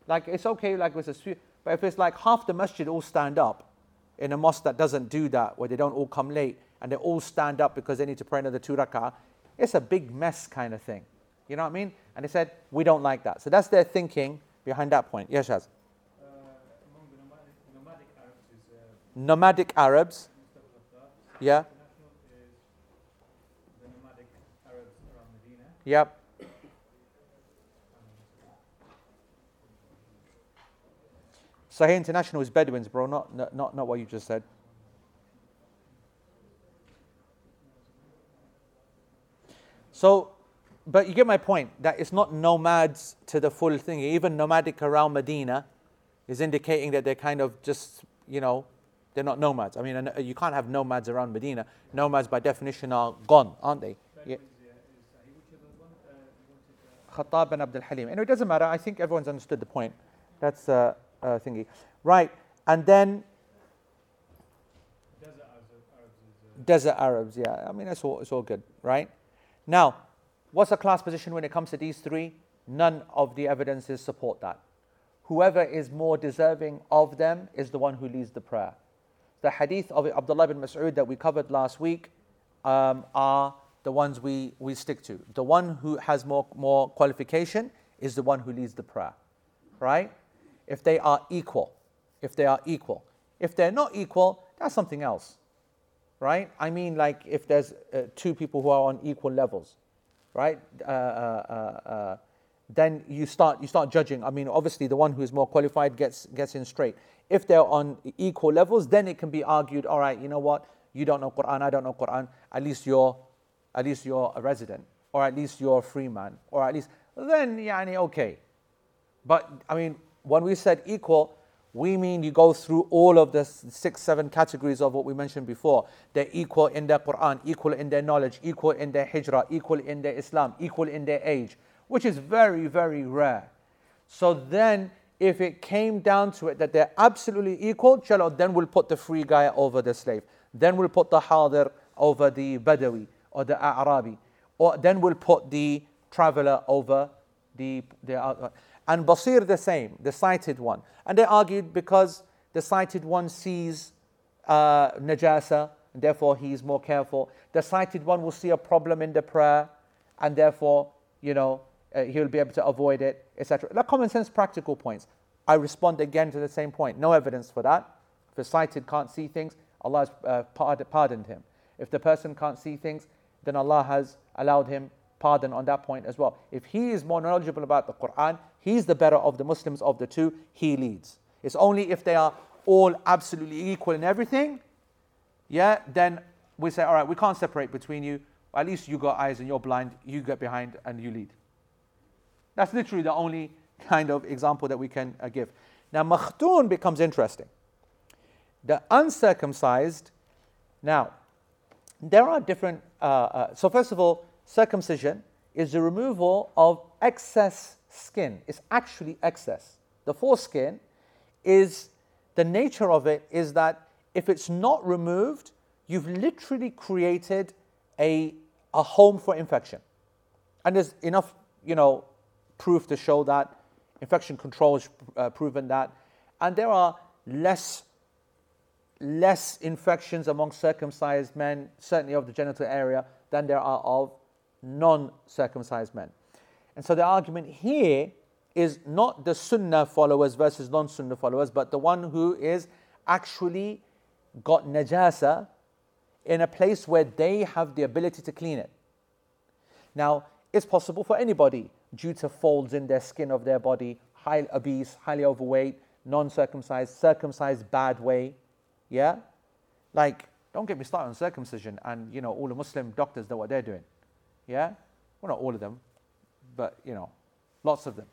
Like it's okay, like with a but if it's like half the masjid all stand up in a mosque that doesn't do that, where they don't all come late and they all stand up because they need to pray another two rak'ah, it's a big mess kind of thing. You know what I mean? And they said, we don't like that. So that's their thinking behind that point. Yes, Shaz. Uh, among the nomadic, nomadic Arabs is uh, Nomadic Arabs. Yeah. International is the nomadic Arabs around Medina. Yep. Sahih International is Bedouins, bro, not, not, not, what you just said. So, but you get my point that it's not nomads to the full thing. Even nomadic around Medina is indicating that they're kind of just, you know, they're not nomads. I mean, uh, you can't have nomads around Medina. Nomads, by definition, are gone, aren't they? Yeah. Bedouins, yeah, is Sahih. Which other one? Uh, you wanted, uh, Khattab and Abdul Halim. Anyway, it doesn't matter. I think everyone's understood the point. That's uh, uh, thingy. Right. And then desert Arabs, desert Arabs. Yeah. I mean, that's all, it's all good. Right. Now, what's the class position when it comes to these three? None of the evidences support that. Whoever is more deserving of them is the one who leads the prayer. The hadith of Abdullah bin Mas'ud that we covered last week um, are the ones we, we stick to. The one who has more, more qualification is the one who leads the prayer. Right? If they are equal. If they are equal. If they're not equal, that's something else. Right? I mean, like if there's uh, two people who are on equal levels. Right? Uh, uh, uh, uh, then you start you start judging. I mean, obviously the one who is more qualified gets gets in straight. If they're on equal levels, then it can be argued. All right, you know what? You don't know Quran. I don't know Quran. At least you're, at least you're a resident, or at least you're a free man, or at least then yani okay. But I mean, when we said equal, we mean you go through all of the six, seven categories of what we mentioned before. They're equal in their Quran, equal in their knowledge, equal in their hijrah, equal in their Islam, equal in their age, which is very, very rare. So then, if it came down to it that they're absolutely equal, then we'll put the free guy over the slave. Then we'll put the hadir over the Badawi or the A'rabi. Or then we'll put the traveler over the, the and Basir the same, the sighted one. And they argued because the sighted one sees uh, najasa, and therefore he's more careful. The sighted one will see a problem in the prayer, and therefore, you know, uh, he'll be able to avoid it, etc. Like common sense, practical points. I respond again to the same point. No evidence for that. If the sighted can't see things, Allah has uh, pardoned him. If the person can't see things, then Allah has allowed him pardon on that point as well. If he is more knowledgeable about the Quran, he's the better of the Muslims of the two, he leads. It's only if they are all absolutely equal in everything, yeah, then we say, all right, we can't separate between you. At least you got eyes and you're blind, you get behind and you lead. That's literally the only kind of example that we can uh, give. Now, makhtun becomes interesting. The uncircumcised, now, there are different, uh, uh, so first of all, circumcision is the removal of excess skin. It's actually excess. The foreskin is, the nature of it is that if it's not removed, you've literally created a, a home for infection. And there's enough, you know, proof to show that. Infection control has uh, proven that. And there are less, less infections among circumcised men, certainly of the genital area, than there are of non circumcised men. And so the argument here is not the Sunnah followers versus non Sunnah followers, but the one who is actually got najasa in a place where they have the ability to clean it. Now, it's possible for anybody due to folds in their skin of their body, high obese, highly overweight, non circumcised, circumcised bad way. Yeah? Like, don't get me started on circumcision and, you know, all the Muslim doctors know what they're doing. Yeah? Well, not all of them, but, you know, lots of them.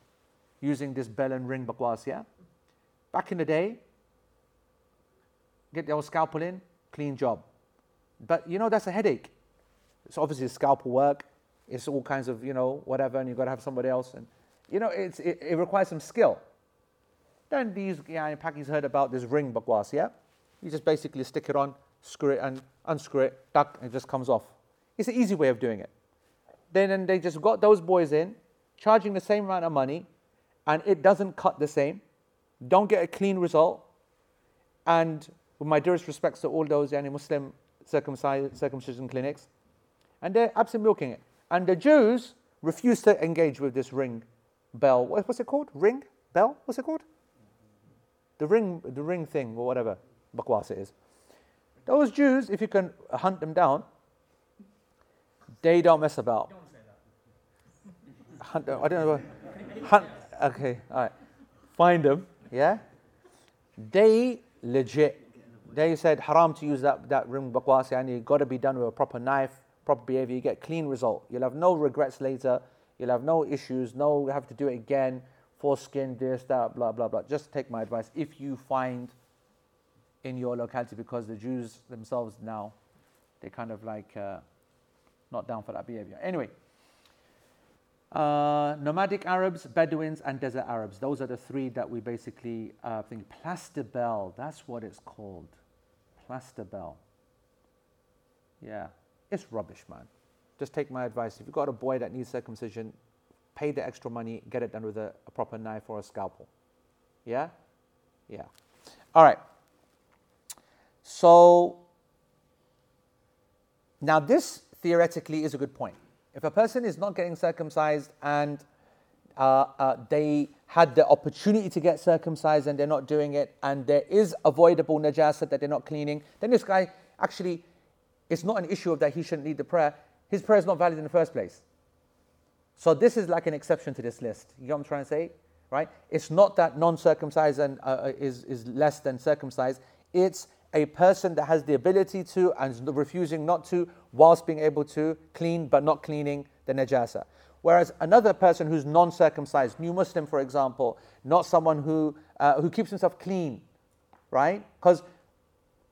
Using this bell and ring bakwas, yeah? Back in the day, get old scalpel in, clean job. But, you know, that's a headache. It's obviously scalpel work. It's all kinds of, you know, whatever, and you've got to have somebody else. And, you know, it's, it, it requires some skill. Then these, yeah, Pakis heard about this ring bakwas, yeah? You just basically stick it on, screw it and unscrew it, tuck, and it just comes off. It's an easy way of doing it. Then and they just got those boys in, charging the same amount of money, and it doesn't cut the same. Don't get a clean result. And with my dearest respects to all those yani, Muslim circumcision clinics, and they're absolutely milking it. And the Jews refuse to engage with this ring bell. What's it called? Ring bell? What's it called? The ring, the ring thing or whatever bakwas it is. Those Jews, if you can hunt them down, they don't mess about. Don't. Hunt, I don't know. Hunt, okay, all right. Find them, yeah? They legit, they said haram to use that, that ring bakwas, and you got to be done with a proper knife, proper behavior. You get clean result. You'll have no regrets later. You'll have no issues, no have to do it again, foreskin, this, that, blah, blah, blah. Just take my advice. If you find in your locality because the Jews themselves now, they're kind of like uh, not down for that behavior. Anyway, uh, nomadic Arabs, Bedouins, and desert Arabs. Those are the three that we basically uh, think. Plastibell, that's what it's called. Plastibell. Yeah, it's rubbish, man. Just take my advice. If you've got a boy that needs circumcision, pay the extra money, get it done with a, a proper knife or a scalpel. Yeah? Yeah. All right. So now this theoretically is a good point. If a person is not getting circumcised and uh, uh, they had the opportunity to get circumcised and they're not doing it, and there is avoidable najasa that they're not cleaning, then this guy actually, it's not an issue of that he shouldn't need the prayer. His prayer is not valid in the first place. So this is like an exception to this list. You know what I'm trying to say? Right? It's not that non-circumcised and, uh, is, is less than circumcised. It's a person that has the ability to and refusing not to, whilst being able to clean but not cleaning the najasa. Whereas another person who's non circumcised, new Muslim for example, not someone who, uh, who keeps himself clean, right? Because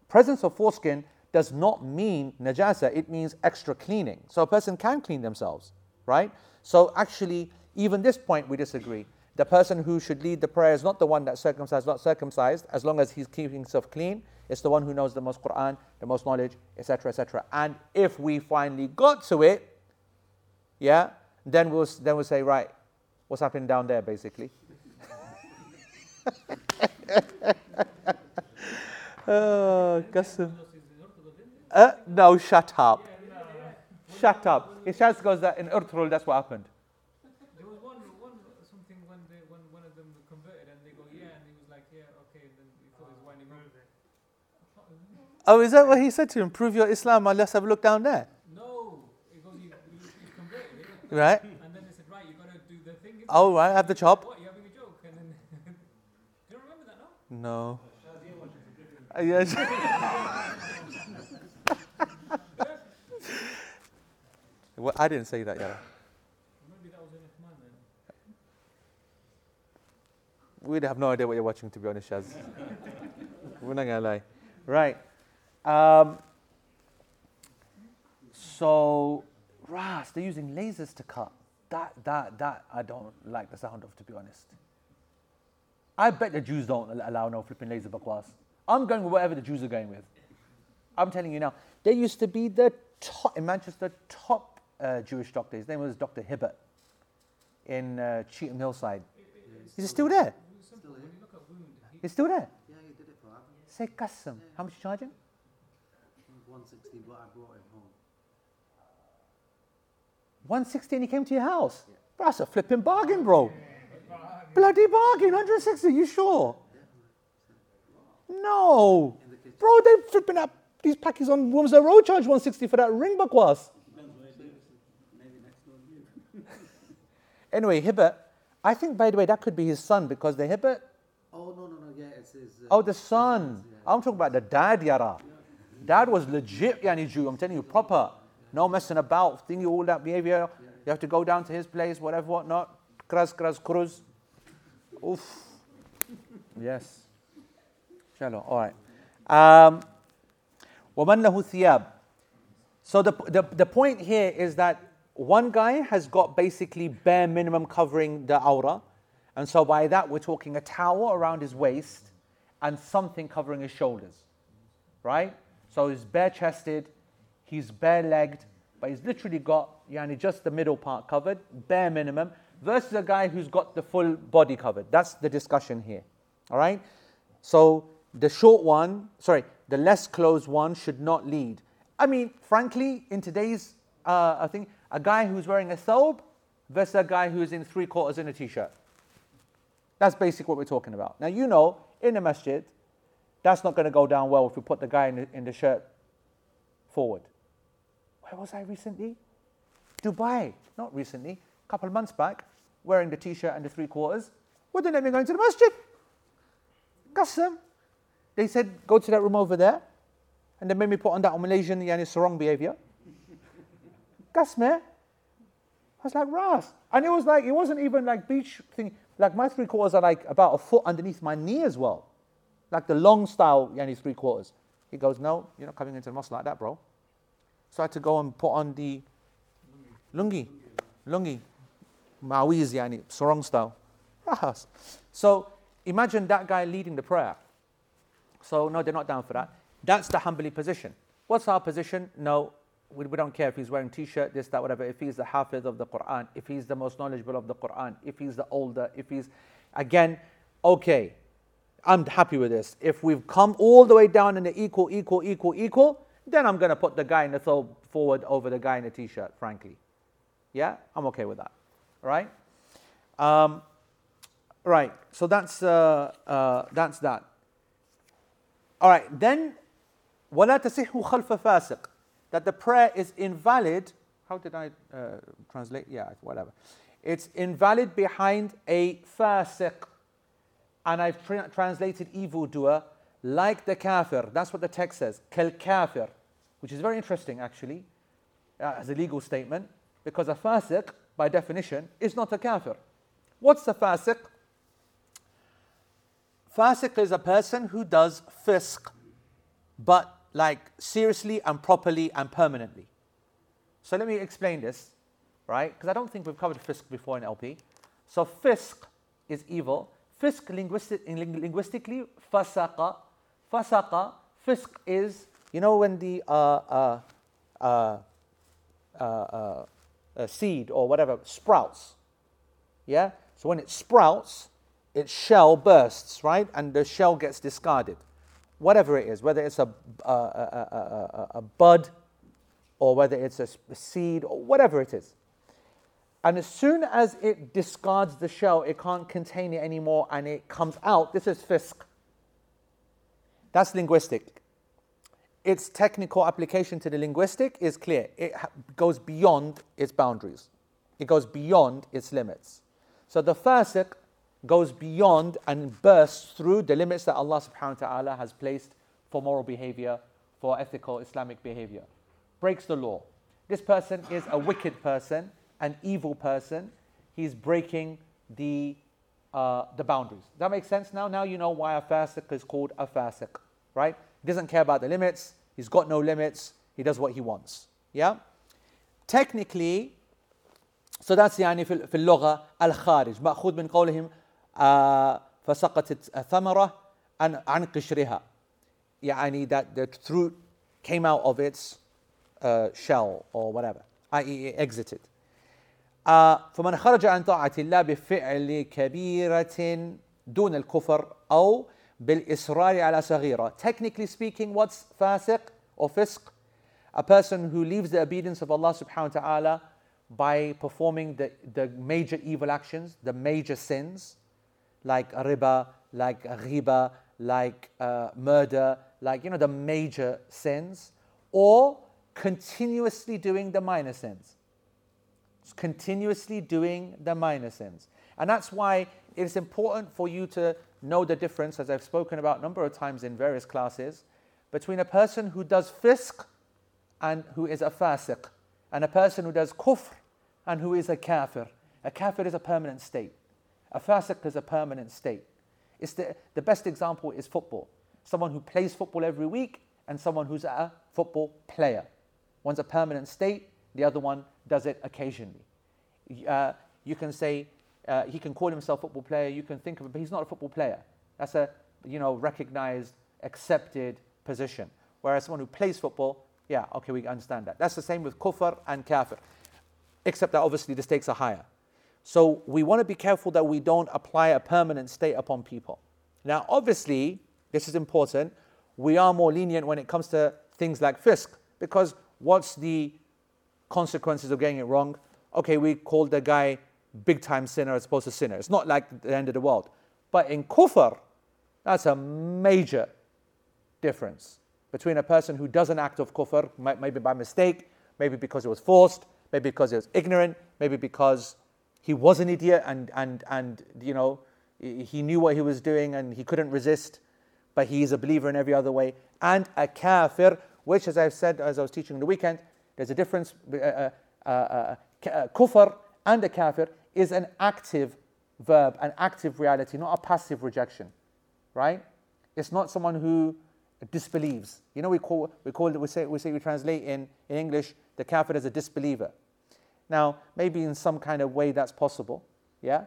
presence of foreskin does not mean najasa, it means extra cleaning. So a person can clean themselves, right? So actually, even this point we disagree. The person who should lead the prayer is not the one that's circumcised, not circumcised, as long as he's keeping himself clean. It's the one who knows the most Quran, the most knowledge, etc., etc. And if we finally got to it, yeah, then we'll then we'll say, right, what's happening down there, basically. *laughs* oh. Uh, no, shut up. Shut up. It just goes that in Ertugrul, that's what happened. There was one, one something when they, when one of them converted and they go, yeah, and he was like, yeah, okay, then he thought he was winding up. Oh, is that what he said to him? Prove your Islam, and let's have a look down there. No, you, you, converted, Right? and then they said, right, you've got to do the thing. Oh, right, have the chop. What, you having a joke? And then, *laughs* do you remember that now? No. Uh, yes. *laughs* well, I didn't say that, yeah. Maybe that was in Uthman then. We'd have no idea what you're watching, to be honest, Shaz. *laughs* We're not gonna lie. Right. Um, so, Ras, they're using lasers to cut. That, that, that, I don't like the sound of, to be honest. I bet the Jews don't allow no flipping laser bakwas. I'm going with whatever the Jews are going with. I'm telling you now. There used to be the top, in Manchester, top uh, Jewish doctor. His name was Dr. Hibbert in uh, Cheetham Hillside. Is he still there? Simple, when you look at wound, he, He's still there? Yeah, did it for Say custom. How much you charging? 160, but I brought him home. 160 and he came to your house. Bro, that's a flipping bargain, bro. Bloody bargain, 160, you sure? No. Bro, they flipping up these packages on Wilmslow Road charge 160 for that ring bakwas. Anyway, Hibbert, I think by the way that could be his son because the Hibbert, Oh no no no yeah it's his. Uh, oh the son. I'm talking about the dad, Yara. Dad was legit Yanni Jew, I'm telling you, proper. No messing about, thingy, all that behavior. You have to go down to his place, whatever, whatnot. Kras, kras, kruz. Oof. Yes. Shallow. All right. Um, وَمَنْ لَهُ So the, the, the point here is that one guy has got basically bare minimum covering the awrah. And so by that, we're talking a towel around his waist and something covering his shoulders. Right? So he's bare chested, he's bare legged, but he's literally got yani, just the middle part covered, bare minimum, versus a guy who's got the full body covered. That's the discussion here. All right? So the short one, sorry, the less clothes one should not lead. I mean, frankly, in today's, uh, I think, a guy who's wearing a thobe versus a guy who's in three quarters in a t-shirt. That's basically what we're talking about. Now, you know, in a masjid, that's not going to go down well if we put the guy in the, in the shirt forward. Where was I recently? Dubai, not recently, a couple of months back, wearing the t-shirt and the three quarters. Wouldn't let me go into the masjid. Custom. They said, go to that room over there. And they made me put on that Malaysian yani sarong behavior. Gasme. I was like, Ras. And it was like, it wasn't even like beach thing. Like my three quarters are like about a foot underneath my knee as well. Like the long style yani three quarters. He goes, No, you're not coming into the mosque like that, bro. So I had to go and put on the lungi. Lungi. Mawiz yani, sarong style. So imagine that guy leading the prayer. So no, they're not down for that. That's the Hanbali position. What's our position? No, we, we don't care if he's wearing t-shirt, this, that, whatever. If he's the hafiz of the Quran, if he's the most knowledgeable of the Quran, if he's the older, if he's again, okay. I'm happy with this. If we've come all the way down in the equal, equal, equal, equal, then I'm going to put the guy in the thobe forward over the guy in the t shirt, frankly. Yeah, I'm okay with that. All right? Um, right, so that's, uh, uh, that's that. All right, then, وَلَا تَسِحُّ خَلْفَ فَاسِقٍ That the prayer is invalid. How did I uh, translate? Yeah, whatever. It's invalid behind a fasiq and I've tra- translated evildoer like the kafir. That's what the text says. Kal kafir. Which is very interesting actually, uh, as a legal statement. Because a fasiq, by definition, is not a kafir. What's a fasiq? Fasiq is a person who does fisq, but like seriously and properly and permanently. So let me explain this, right? Because I don't think we've covered fisq before in LP. So fisq is evil. Linguistic, linguistically, fasaqa. Fasaqa, fisk is, you know, when the uh uh uh, uh, uh, uh, seed or whatever sprouts. Yeah? So when it sprouts, its shell bursts, right? And the shell gets discarded whatever it is, whether it's a, a, a, a bud or whether it's a seed or whatever it is. And as soon as it discards the shell, it can't contain it anymore and it comes out. This is fisq. That's linguistic. Its technical application to the linguistic is clear. It goes beyond its boundaries, it goes beyond its limits. So the fasiq goes beyond and bursts through the limits that Allah subhanahu wa ta'ala has placed for moral behavior, for ethical Islamic behavior. Breaks the law. This person is a wicked person, an evil person. He's breaking the, uh, the boundaries. Does that make sense now? Now you know why a fasiq is called a fasiq, right? He doesn't care about the limits. He's got no limits. He does what he wants. Yeah? Technically, so that's يعني في اللغة الخارج مأخوذ من قولهم فسقطت الثمرة عن عن قشرها يعني that the fruit came out of its uh, shell or whatever i.e. it exited uh, فمن خرج عن طاعة الله بفعل كبيرة دون الكفر أو بالإصرار على صغيرة technically speaking what's فاسق or fisq a person who leaves the obedience of Allah subhanahu wa ta'ala by performing the, the major evil actions, the major sins, like riba, like ghiba, like uh, murder, like, you know, the major sins, or continuously doing the minor sins. Continuously doing the minor sins. And that's why it's important for you to know the difference, as I've spoken about a number of times in various classes, between a person who does fisq and who is a fasiq, and a person who does kufr and who is a kafir. A kafir is a permanent state. A fasiq is a permanent state. It's the, the best example is football. Someone who plays football every week and someone who's a football player. One's a permanent state, the other one does it occasionally. Uh, you can say uh, he can call himself a football player. You can think of it, but he's not a football player. That's a you know recognized, accepted position. Whereas someone who plays football, yeah, okay, we understand that. That's the same with kufr and kafir, except that obviously the stakes are higher. So we want to be careful that we don't apply a permanent state upon people. Now, obviously, this is important. We are more lenient when it comes to things like fisq, because what's the consequences of getting it wrong? Okay, we called the guy big time sinner as opposed to sinner. It's not like the end of the world. But in kufr, that's a major difference between a person who does an act of kufr, maybe by mistake, maybe because it was forced, maybe because he was ignorant, maybe because he was an idiot and, and, and you know, he knew what he was doing and he couldn't resist, but he is a believer in every other way. And a kafir, which, as I've said, as I was teaching on the weekend, there's a difference. Uh, uh, uh, uh, uh kufr and a kafir is an active verb, an active reality, not a passive rejection, right? It's not someone who disbelieves. You know, we call, we call it, we say, we say, we translate in, in English the kafir as a disbeliever. Now, maybe in some kind of way that's possible, yeah?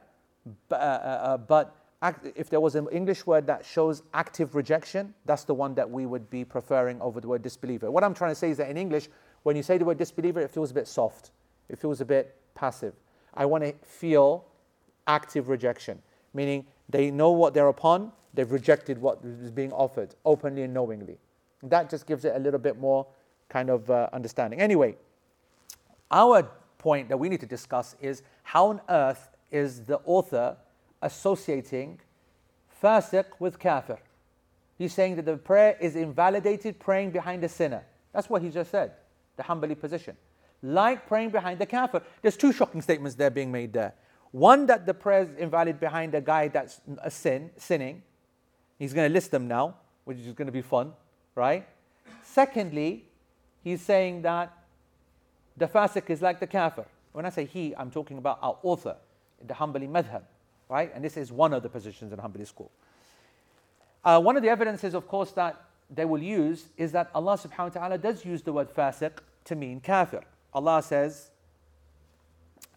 But, uh, uh, uh, but act, if there was an English word that shows active rejection, that's the one that we would be preferring over the word disbeliever. What I'm trying to say is that in English, when you say the word disbeliever, it feels a bit soft, it feels a bit passive. I want to feel active rejection, meaning they know what they're upon, they've rejected what is being offered openly and knowingly. That just gives it a little bit more kind of uh, understanding. Anyway, our point that we need to discuss is how on earth is the author associating fasiq with kafir? He's saying that the prayer is invalidated praying behind a sinner. That's what he just said, the Hanbali position like praying behind the kafir. There's two shocking statements there being made there. One, that the prayer is invalid behind a guy that's a sin, sinning. He's going to list them now, which is going to be fun, right? Secondly, he's saying that the fasiq is like the kafir. When I say he, I'm talking about our author, the Hanbali madhab, right? And this is one of the positions in Hanbali school. Uh, one of the evidences, of course, that they will use is that Allah subhanahu wa ta'ala does use the word fasiq to mean kafir. Allah says,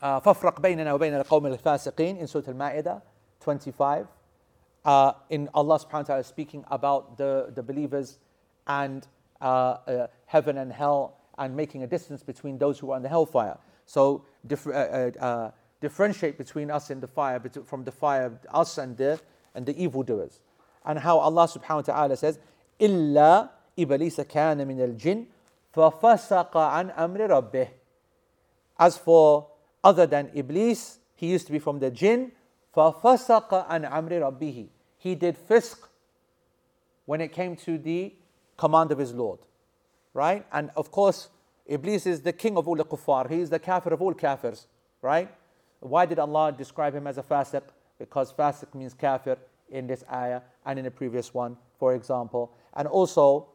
فَافْرَقْ بَيْنَنَا وَبَيْنَ الْقَوْمِ الْفَاسِقِينَ in Surah Al-Ma'idah 25. Uh, in Allah subhanahu wa ta'ala speaking about the, the believers and uh, uh, heaven and hell and making a distance between those who are in the hellfire. So dif- uh, uh, uh, differentiate between us and the fire, from the fire, us and the, and the evildoers. And how Allah subhanahu wa ta'ala says, إِلَّا إِبْلِيسَ كَانَ مِنَ الْجِنِّ فَفَسَقَ عَنْ أَمْرِ رَبِّهِ As for other than Iblis, he used to be from the jinn, فَفَسَقَ عَنْ أَمْرِ رَبِّهِ He did fisq when it came to the command of his Lord. Right? And of course, Iblis is the king of all the kuffar. He is the kafir of all kafirs. Right? Why did Allah describe him as a fasiq? Because fasiq means kafir in this ayah and in the previous one, for example. And also,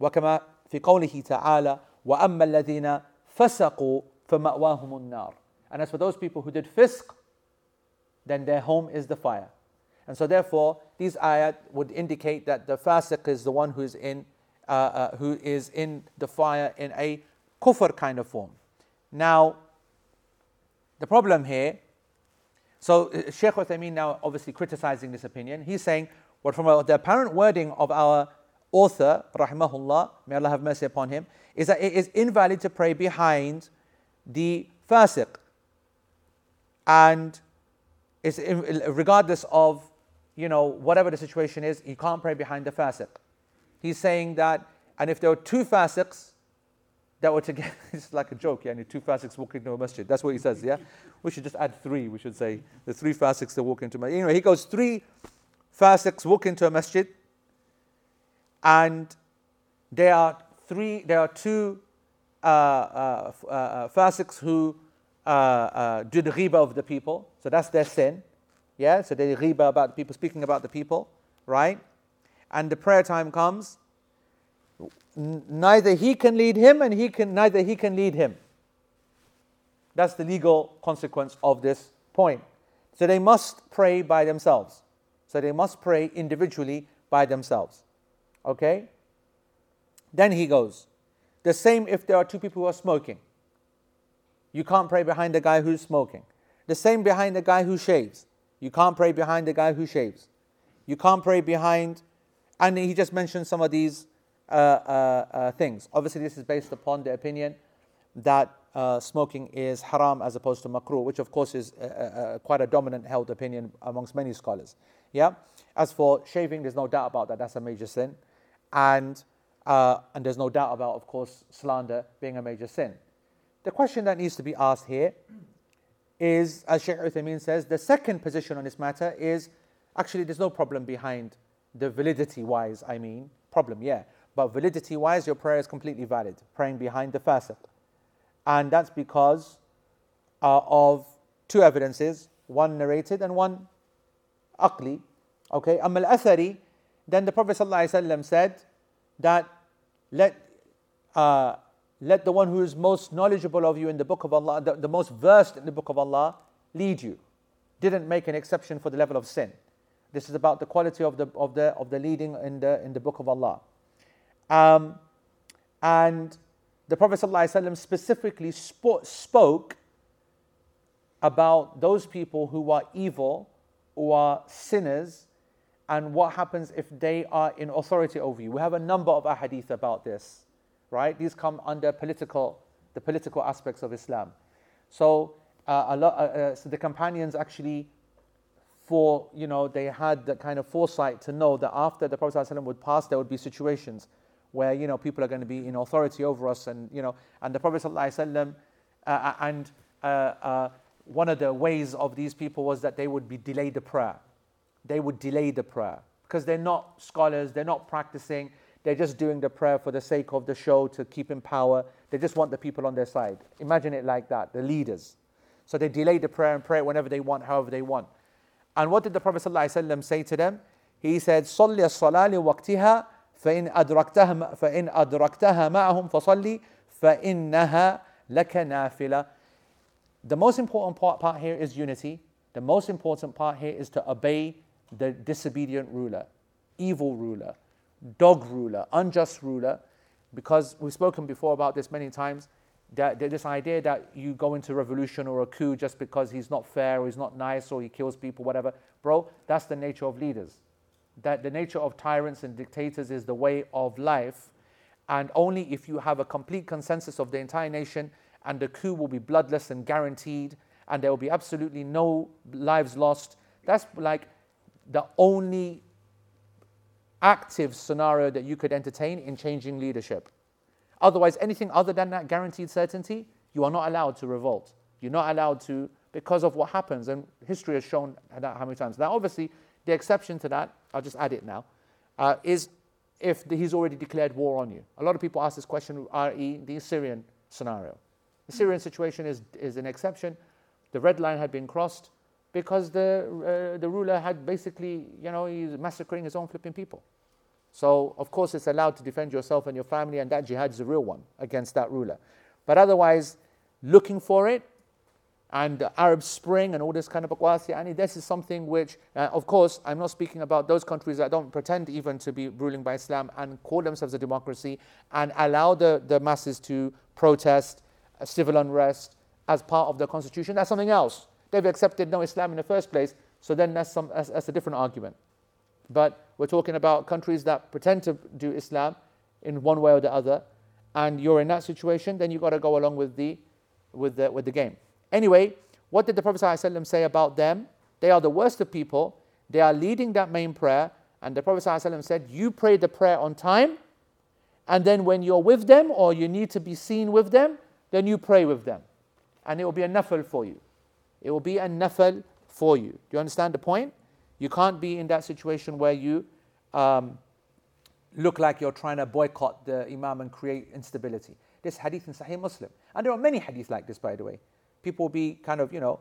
وَكَمَا في قوله تعالى وأما الذين فسقوا فمأواهم النار and as for those people who did fisq then their home is the fire and so therefore these ayat would indicate that the fasiq is the one who is in uh, uh, who is in the fire in a kufr kind of form now the problem here so uh, Sheikh Uthaymeen now obviously criticizing this opinion he's saying well from the apparent wording of our author, rahimahullah, may Allah have mercy upon him, is that it is invalid to pray behind the fasiq. And it's regardless of, you know, whatever the situation is, you can't pray behind the fasiq. He's saying that, and if there are two fasiqs, that were together. *laughs* it's like a joke, yeah. And two fasiqs walk into a masjid. That's what he says, yeah. We should just add three. We should say the three fasiqs that walk into a masjid. Anyway, he goes three fasiqs walk into a masjid, and there are three. There are two uh, uh, uh, uh who uh, uh, do the ghiba of the people. So that's their sin. Yeah. So they ghiba about the people, speaking about the people, right? And the prayer time comes neither he can lead him and he can neither he can lead him. That's the legal consequence of this point. So they must pray by themselves. So they must pray individually by themselves. Okay? Then he goes. The same if there are two people who are smoking. You can't pray behind the guy who's smoking. The same behind the guy who shaves. You can't pray behind the guy who shaves. You can't pray behind, and he just mentioned some of these uh, uh, uh, things. Obviously, this is based upon the opinion that uh, smoking is haram as opposed to makruh, which of course is quite a dominant held opinion amongst many scholars. Yeah. As for shaving, there's no doubt about that. That's a major sin, and and there's no doubt about, of course, slander being a major sin. The question that needs to be asked here is, as Sheikh Uthaymeen says, the second position on this matter is actually there's no problem behind the validity wise, I mean, problem, yeah. But validity wise, your prayer is completely valid, praying behind the fasiq. And that's because uh, of two evidences, one narrated and one aqli. Okay, Amal Athari, then the Prophet ﷺ said that let, uh, let the one who is most knowledgeable of you in the book of Allah, the, the most versed in the book of Allah, lead you. Didn't make an exception for the level of sin. This is about the quality of the, of the, of the leading in the, in the book of Allah. Um, and the Prophet ﷺ specifically spo- spoke about those people who are evil, who are sinners, and what happens if they are in authority over you. We have a number of ahadith about this, right? These come under political, the political aspects of Islam. So, uh, lot, uh, uh, so the companions actually, for you know, they had the kind of foresight to know that after the Prophet ﷺ would pass, there would be situations where you know people are going to be in authority over us, and you know, and the Prophet ﷺ, uh, uh, and uh, one of the ways of these people was that they would be delay the prayer They would delay the prayer because they're not scholars, they're not practicing, they're just doing the prayer for the sake of the show to keep in power. They just want the people on their side. Imagine it like that, the leaders. So they delay the prayer and pray whenever they want, however they want. And what did the Prophet ﷺ say to them? He said, صلي الصلاة لوقتها فإن أدركتها فإن أدركتها معهم فصلي فإنها لك نافلة The most important part, part here is unity. The most important part here is to obey the disobedient ruler, evil ruler, dog ruler, unjust ruler, because we've spoken before about this many times. That, that this idea that you go into revolution or a coup just because he's not fair or he's not nice or he kills people, whatever, bro, that's the nature of leaders that the nature of tyrants and dictators is the way of life, and only if you have a complete consensus of the entire nation, and the coup will be bloodless and guaranteed, and there will be absolutely no lives lost. That's like the only active scenario that you could entertain in changing leadership. Otherwise, anything other than that guaranteed certainty, you are not allowed to revolt. You're not allowed to because of what happens, and history has shown that how many times. Now, obviously, the exception to that, I'll just add it now, uh, is if the, he's already declared war on you. A lot of people ask this question, re the Syrian scenario. The Syrian situation is, is an exception. The red line had been crossed because the, uh, the ruler had basically, you know, he's massacring his own flipping people. So, of course, it's allowed to defend yourself and your family, and that jihad is a real one against that ruler. But otherwise, looking for it, and the Arab Spring and all this kind of bakwasi. I mean, this is something which, uh, of course, I'm not speaking about those countries that don't pretend even to be ruling by Islam and call themselves a democracy and allow the, the masses to protest uh, civil unrest as part of the constitution. That's something else. They've accepted no Islam in the first place, so then that's, some, that's, that's a different argument. But we're talking about countries that pretend to do Islam in one way or the other, and you're in that situation, then you've got to go along with the, with the, with the game. Anyway, what did the Prophet ﷺ say about them? They are the worst of people. They are leading that main prayer. And the Prophet ﷺ said, You pray the prayer on time And then when you're with them or you need to be seen with them, then you pray with them. And it will be a nafil for you. It will be a nafil for you. Do you understand the point? You can't be in that situation where you um, look like you're trying to boycott the Imam and create instability. This hadith in Sahih Muslim. And there are many hadiths like this, by the way. People will be kind of, you know,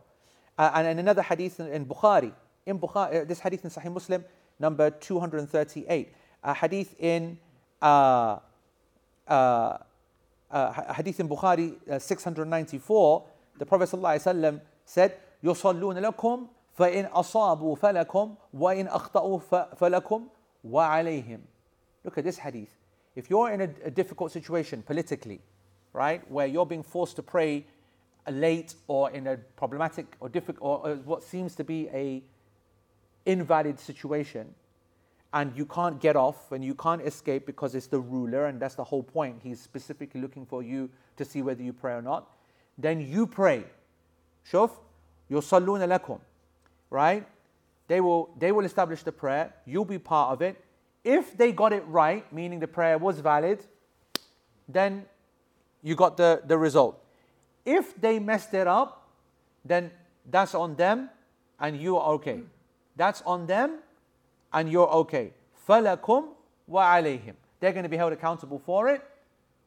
uh, and, and another hadith in, in Bukhari. In Bukhari, uh, this hadith in Sahih Muslim, number 238. A hadith in uh, uh, uh, hadith in Bukhari uh, 694, the Prophet ﷺ said, يصلون لكم فإن أصابوا فلكم وإن أخطأوا فلكم وعليهم. Look at this hadith. If you're in a, a difficult situation politically, right, where you're being forced to pray late or in a problematic or difficult or, or what seems to be a invalid situation, and you can't get off and you can't escape because it's the ruler and that's the whole point. He's specifically looking for you to see whether you pray or not. Then you pray. Shuf, yusalluna lakum. Right? They will they will establish the prayer, you'll be part of it. If they got it right, meaning the prayer was valid, then you got the, the result. If they messed it up, then that's on them and you are okay. That's on them and you're okay. فَلَكُمْ وَعَلَيْهِمْ They're going to be held accountable for it,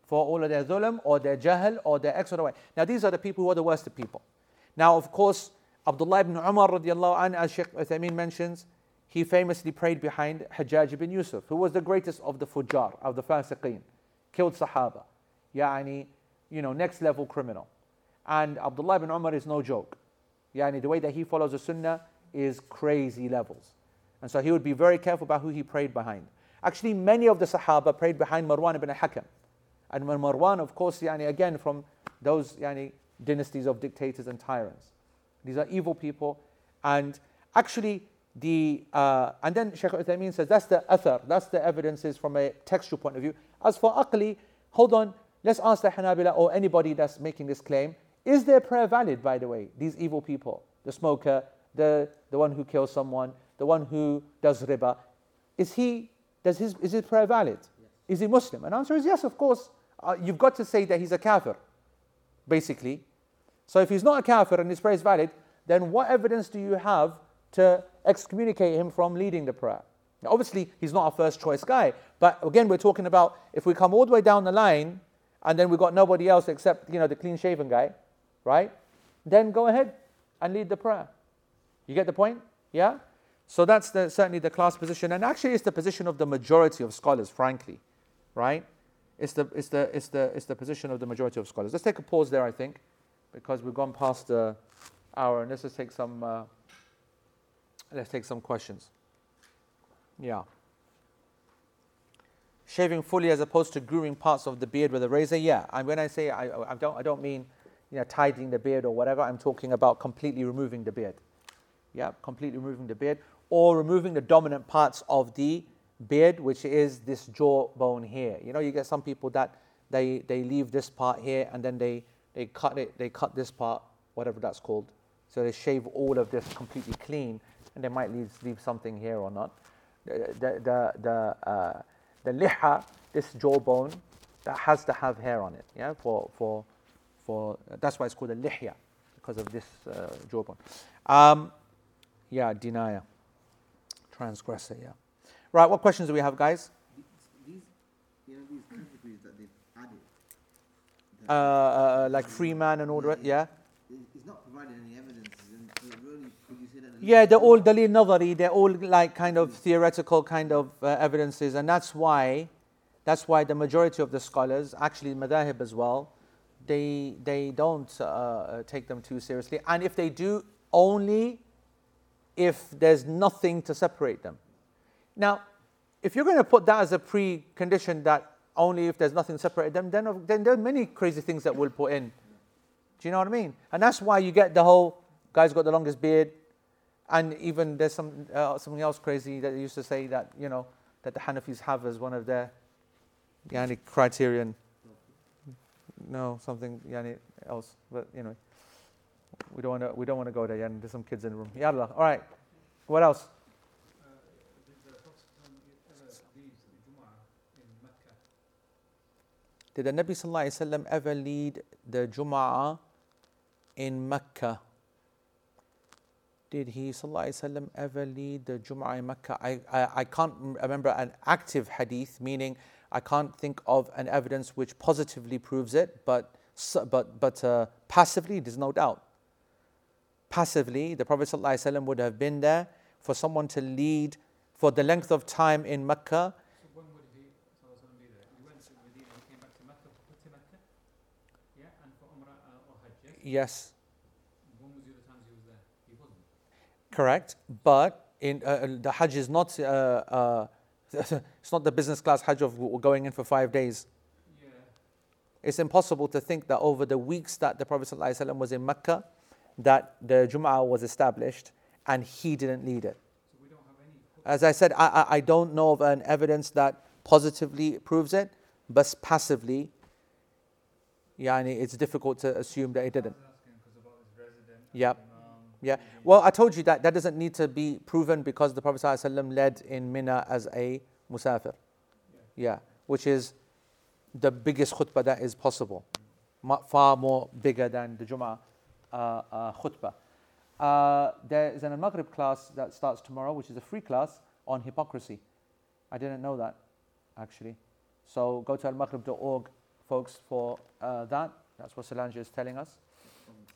for all of their dhulm or their jahl or their X or the Y. Now these are the people who are the worst of people. Now of course, Abdullah ibn Umar radiallahu as Sheikh Uthaymeen mentions, he famously prayed behind Hajjaj ibn Yusuf, who was the greatest of the fujjar, of the fasiqeen, killed Sahaba. Yani, you know, next level criminal. And Abdullah ibn Umar is no joke. Yani, the way that he follows the sunnah is crazy levels. And so he would be very careful about who he prayed behind. Actually, many of the Sahaba prayed behind Marwan ibn Hakam. And when Marwan, of course, yani, again, from those yani, dynasties of dictators and tyrants. These are evil people. And actually, the uh, and then Shaykh Uthaymeen says that's the athar, that's the evidences from a textual point of view. As for aqli, hold on, let's ask the Hanabila or anybody that's making this claim, is their prayer valid, by the way, these evil people, the smoker, the, the one who kills someone, the one who does riba, is he, does his, is his prayer valid? Is he Muslim? And answer is yes, of course. Uh, you've got to say that he's a kafir, basically. So if he's not a kafir and his prayer is valid, then what evidence do you have to excommunicate him from leading the prayer? Now, obviously, he's not a first choice guy, but again, we're talking about if we come all the way down the line and then we've got nobody else except you know the clean shaven guy, right? Then go ahead and lead the prayer. You get the point? Yeah? So that's the, certainly the class position, and actually it's the position of the majority of scholars, frankly, right? It's the, it's the, it's the, it's the position of the majority of scholars. Let's take a pause there, I think, because we've gone past the hour, and let's just take some, uh, let's take some questions. Yeah. Shaving fully as opposed to grooming parts of the beard with a razor, yeah. And when I say I, I don't, I don't mean you know tidying the beard or whatever. I'm talking about completely removing the beard. Yeah, completely removing the beard or removing the dominant parts of the beard, which is this jawbone here. You know, you get some people that they, they leave this part here and then they, they cut it, they cut this part, whatever that's called. So they shave all of this completely clean and they might leave, leave something here or not. The, the, the, the, uh, the liha, this jawbone, that has to have hair on it, yeah, for, for, for that's why it's called a lihya, because of this uh, jawbone. Um, yeah, denier transgressor, yeah. Right, what questions do we have, guys? These, you know, these categories that they've added. Uh, uh, like Freeman and all that, yeah? It's not providing any evidence. Really, could you say that yeah, they're all dalil nadari, they're all like kind of theoretical kind of uh, evidences, and that's why, that's why the majority of the scholars, actually madahib as well, they, they don't uh, uh, take them too seriously. And if they do, only if there's nothing to separate them. Now, if you're going to put that as a precondition that only if there's nothing to separate them, then, then there are many crazy things that we'll put in. Do you know what I mean? And that's why you get the whole guy's got the longest beard. And even there's some, uh, something else crazy that they used to say that, you know, that the Hanafis have as one of their yani, criterion. No, something yani, else. But, you know. We don't want to. We don't want to go there. Yeah, there's some kids in the room. Yalla. All right. What else? Did the Nabi wasallam ever lead the Jum'ah in Mecca? Did he wasallam ever lead the Jum'ah in Mecca? I, I, I can't remember an active hadith, meaning I can't think of an evidence which positively proves it, but but but uh, passively, there's no doubt. Passively, the Prophet ﷺ would have been there for someone to lead for the length of time in Mecca. So when would he sallallahu be there? He went to Medina and came back to Mecca for to Mecca? Yeah, and for Umrah uh, or Hajj, yes? Yes, When was the other times he was there? He wasn't. correct. But in uh, the Hajj is not uh, uh, *laughs* it's not the business class Hajj of going in for five days. Yeah. It's impossible to think that over the weeks that the Prophet ﷺ was in Mecca, that the Jum'ah was established and he didn't lead it. So we don't have any. As I said, I, I, I don't know of an evidence that positively proves it, but passively, yani, it's difficult to assume that it didn't. asking because about his resident. Yep. Yeah. Well, I told you that that doesn't need to be proven because the Prophet ﷺ led in Mina as a musafir. Yeah. Which is the biggest khutbah that is possible. Far more bigger than the Jum'ah uh, uh, khutbah. Uh, there is an Al Maghrib class that starts tomorrow, which is a free class on hypocrisy. I didn't know that, actually. So go to almaghrib.org, folks, for uh, that. That's what Solange is telling us.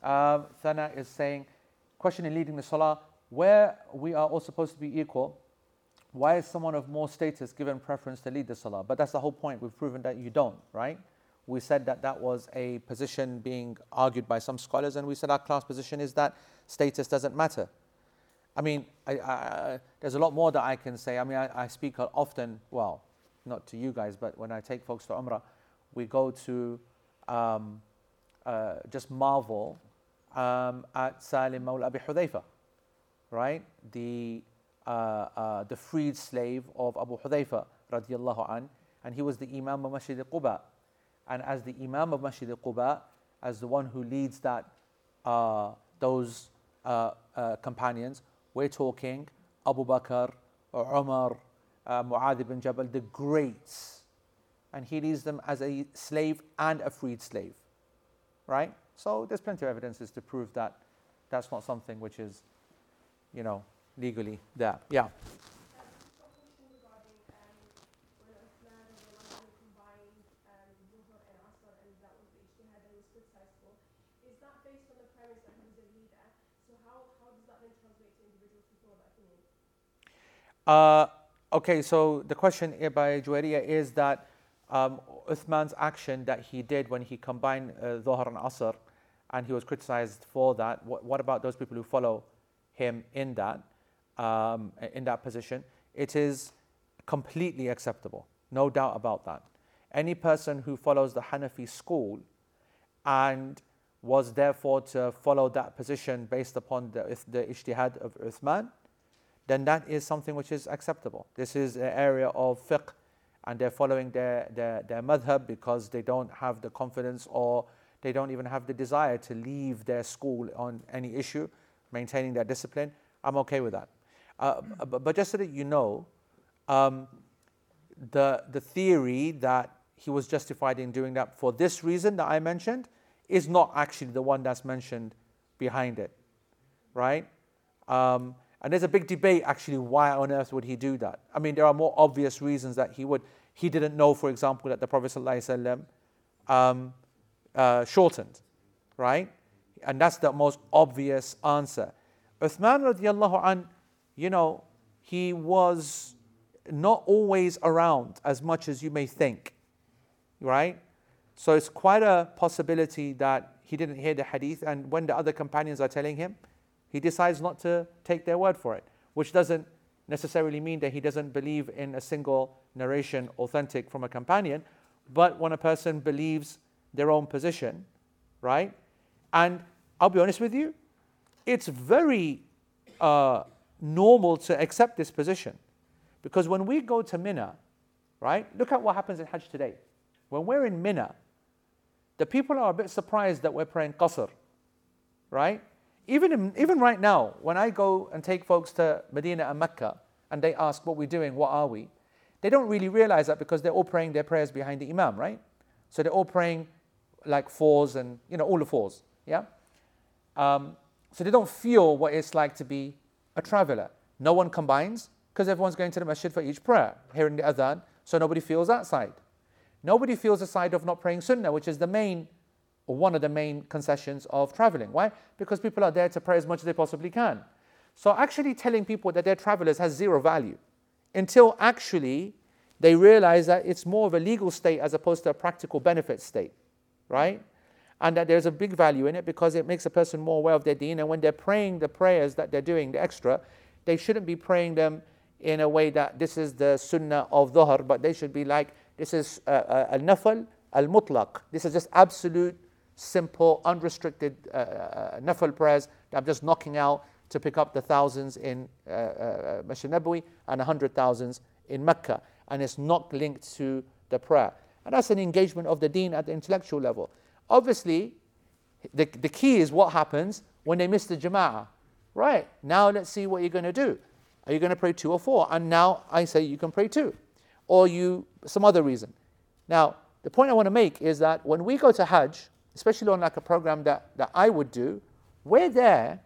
Um, Thana is saying, question in leading the salah, where we are all supposed to be equal, why is someone of more status given preference to lead the salah? But that's the whole point. We've proven that you don't, right? We said that that was a position being argued by some scholars, and we said our class position is that status doesn't matter. I mean, I, I, there's a lot more that I can say. I mean, I, I speak often, well, not to you guys, but when I take folks to Umrah, we go to um, uh, just marvel um, at Salim Mawla Abi Hudayfa, right? The, uh, uh, the freed slave of Abu Hudayfa, radiallahu an, and he was the Imam of Masjid Quba. And as the Imam of Masjid Quba, as the one who leads that, uh, those uh, uh, companions, we're talking Abu Bakr, Umar, uh, Mu'adh ibn Jabal, the greats. And he leads them as a slave and a freed slave, right? So there's plenty of evidences to prove that that's not something which is, you know, legally there. Yeah. Uh, okay, so the question by Juwairiya is that um, Uthman's action that he did when he combined uh, Dhuhr and Asr, and he was criticized for that. What, what about those people who follow him in that, um, in that position? It is completely acceptable, no doubt about that. Any person who follows the Hanafi school and was therefore to follow that position based upon the, the ijtihad of Uthman, then that is something which is acceptable. This is an area of fiqh and they're following their, their, their madhab because they don't have the confidence or they don't even have the desire to leave their school on any issue, maintaining their discipline. I'm okay with that. Uh, but, but, just so that you know, um, the, the theory that he was justified in doing that for this reason that I mentioned is not actually the one that's mentioned behind it, right? Um, and there's a big debate actually why on earth would he do that? I mean, there are more obvious reasons that he would. He didn't know, for example, that the Prophet ﷺ, um, uh, shortened, right? And that's the most obvious answer. Uthman radiallahu an, you know, he was not always around as much as you may think, right? So it's quite a possibility that he didn't hear the hadith, and when the other companions are telling him, he decides not to take their word for it, which doesn't necessarily mean that he doesn't believe in a single narration authentic from a companion, but when a person believes their own position, right? And I'll be honest with you, it's very uh, normal to accept this position. Because when we go to Mina, right, look at what happens in Hajj today. When we're in Mina, the people are a bit surprised that we're praying qasr, right? Even, in, even right now, when I go and take folks to Medina and Mecca and they ask what we're doing, what are we, they don't really realize that because they're all praying their prayers behind the Imam, right? So they're all praying like fours and, you know, all the fours. Yeah? Um, so they don't feel what it's like to be a traveler. No one combines because everyone's going to the masjid for each prayer, hearing the adhan, so nobody feels that side. Nobody feels the side of not praying sunnah, which is the main, or one of the main concessions of traveling. Why? Because people are there to pray as much as they possibly can. So actually telling people that they're travelers has zero value until actually they realize that it's more of a legal state as opposed to a practical benefit state, right? And that there's a big value in it because it makes a person more aware of their deen. And when they're praying the prayers that they're doing, the extra, they shouldn't be praying them in a way that this is the sunnah of dhuhr, but they should be like, this is al nafal al mutlaq. This is just absolute, simple, unrestricted uh, uh, nafal prayers that I'm just knocking out to pick up the thousands in uh, uh, Nabawi and the hundred thousands in Mecca. And it's not linked to the prayer. And that's an engagement of the deen at the intellectual level. Obviously, the, the key is what happens when they miss the jama'ah. Right, now let's see what you're going to do. Are you going to pray two or four? And now I say you can pray two. Or you, some other reason. Now, the point I want to make is that when we go to Hajj, especially on like a program that, that I would do, we're there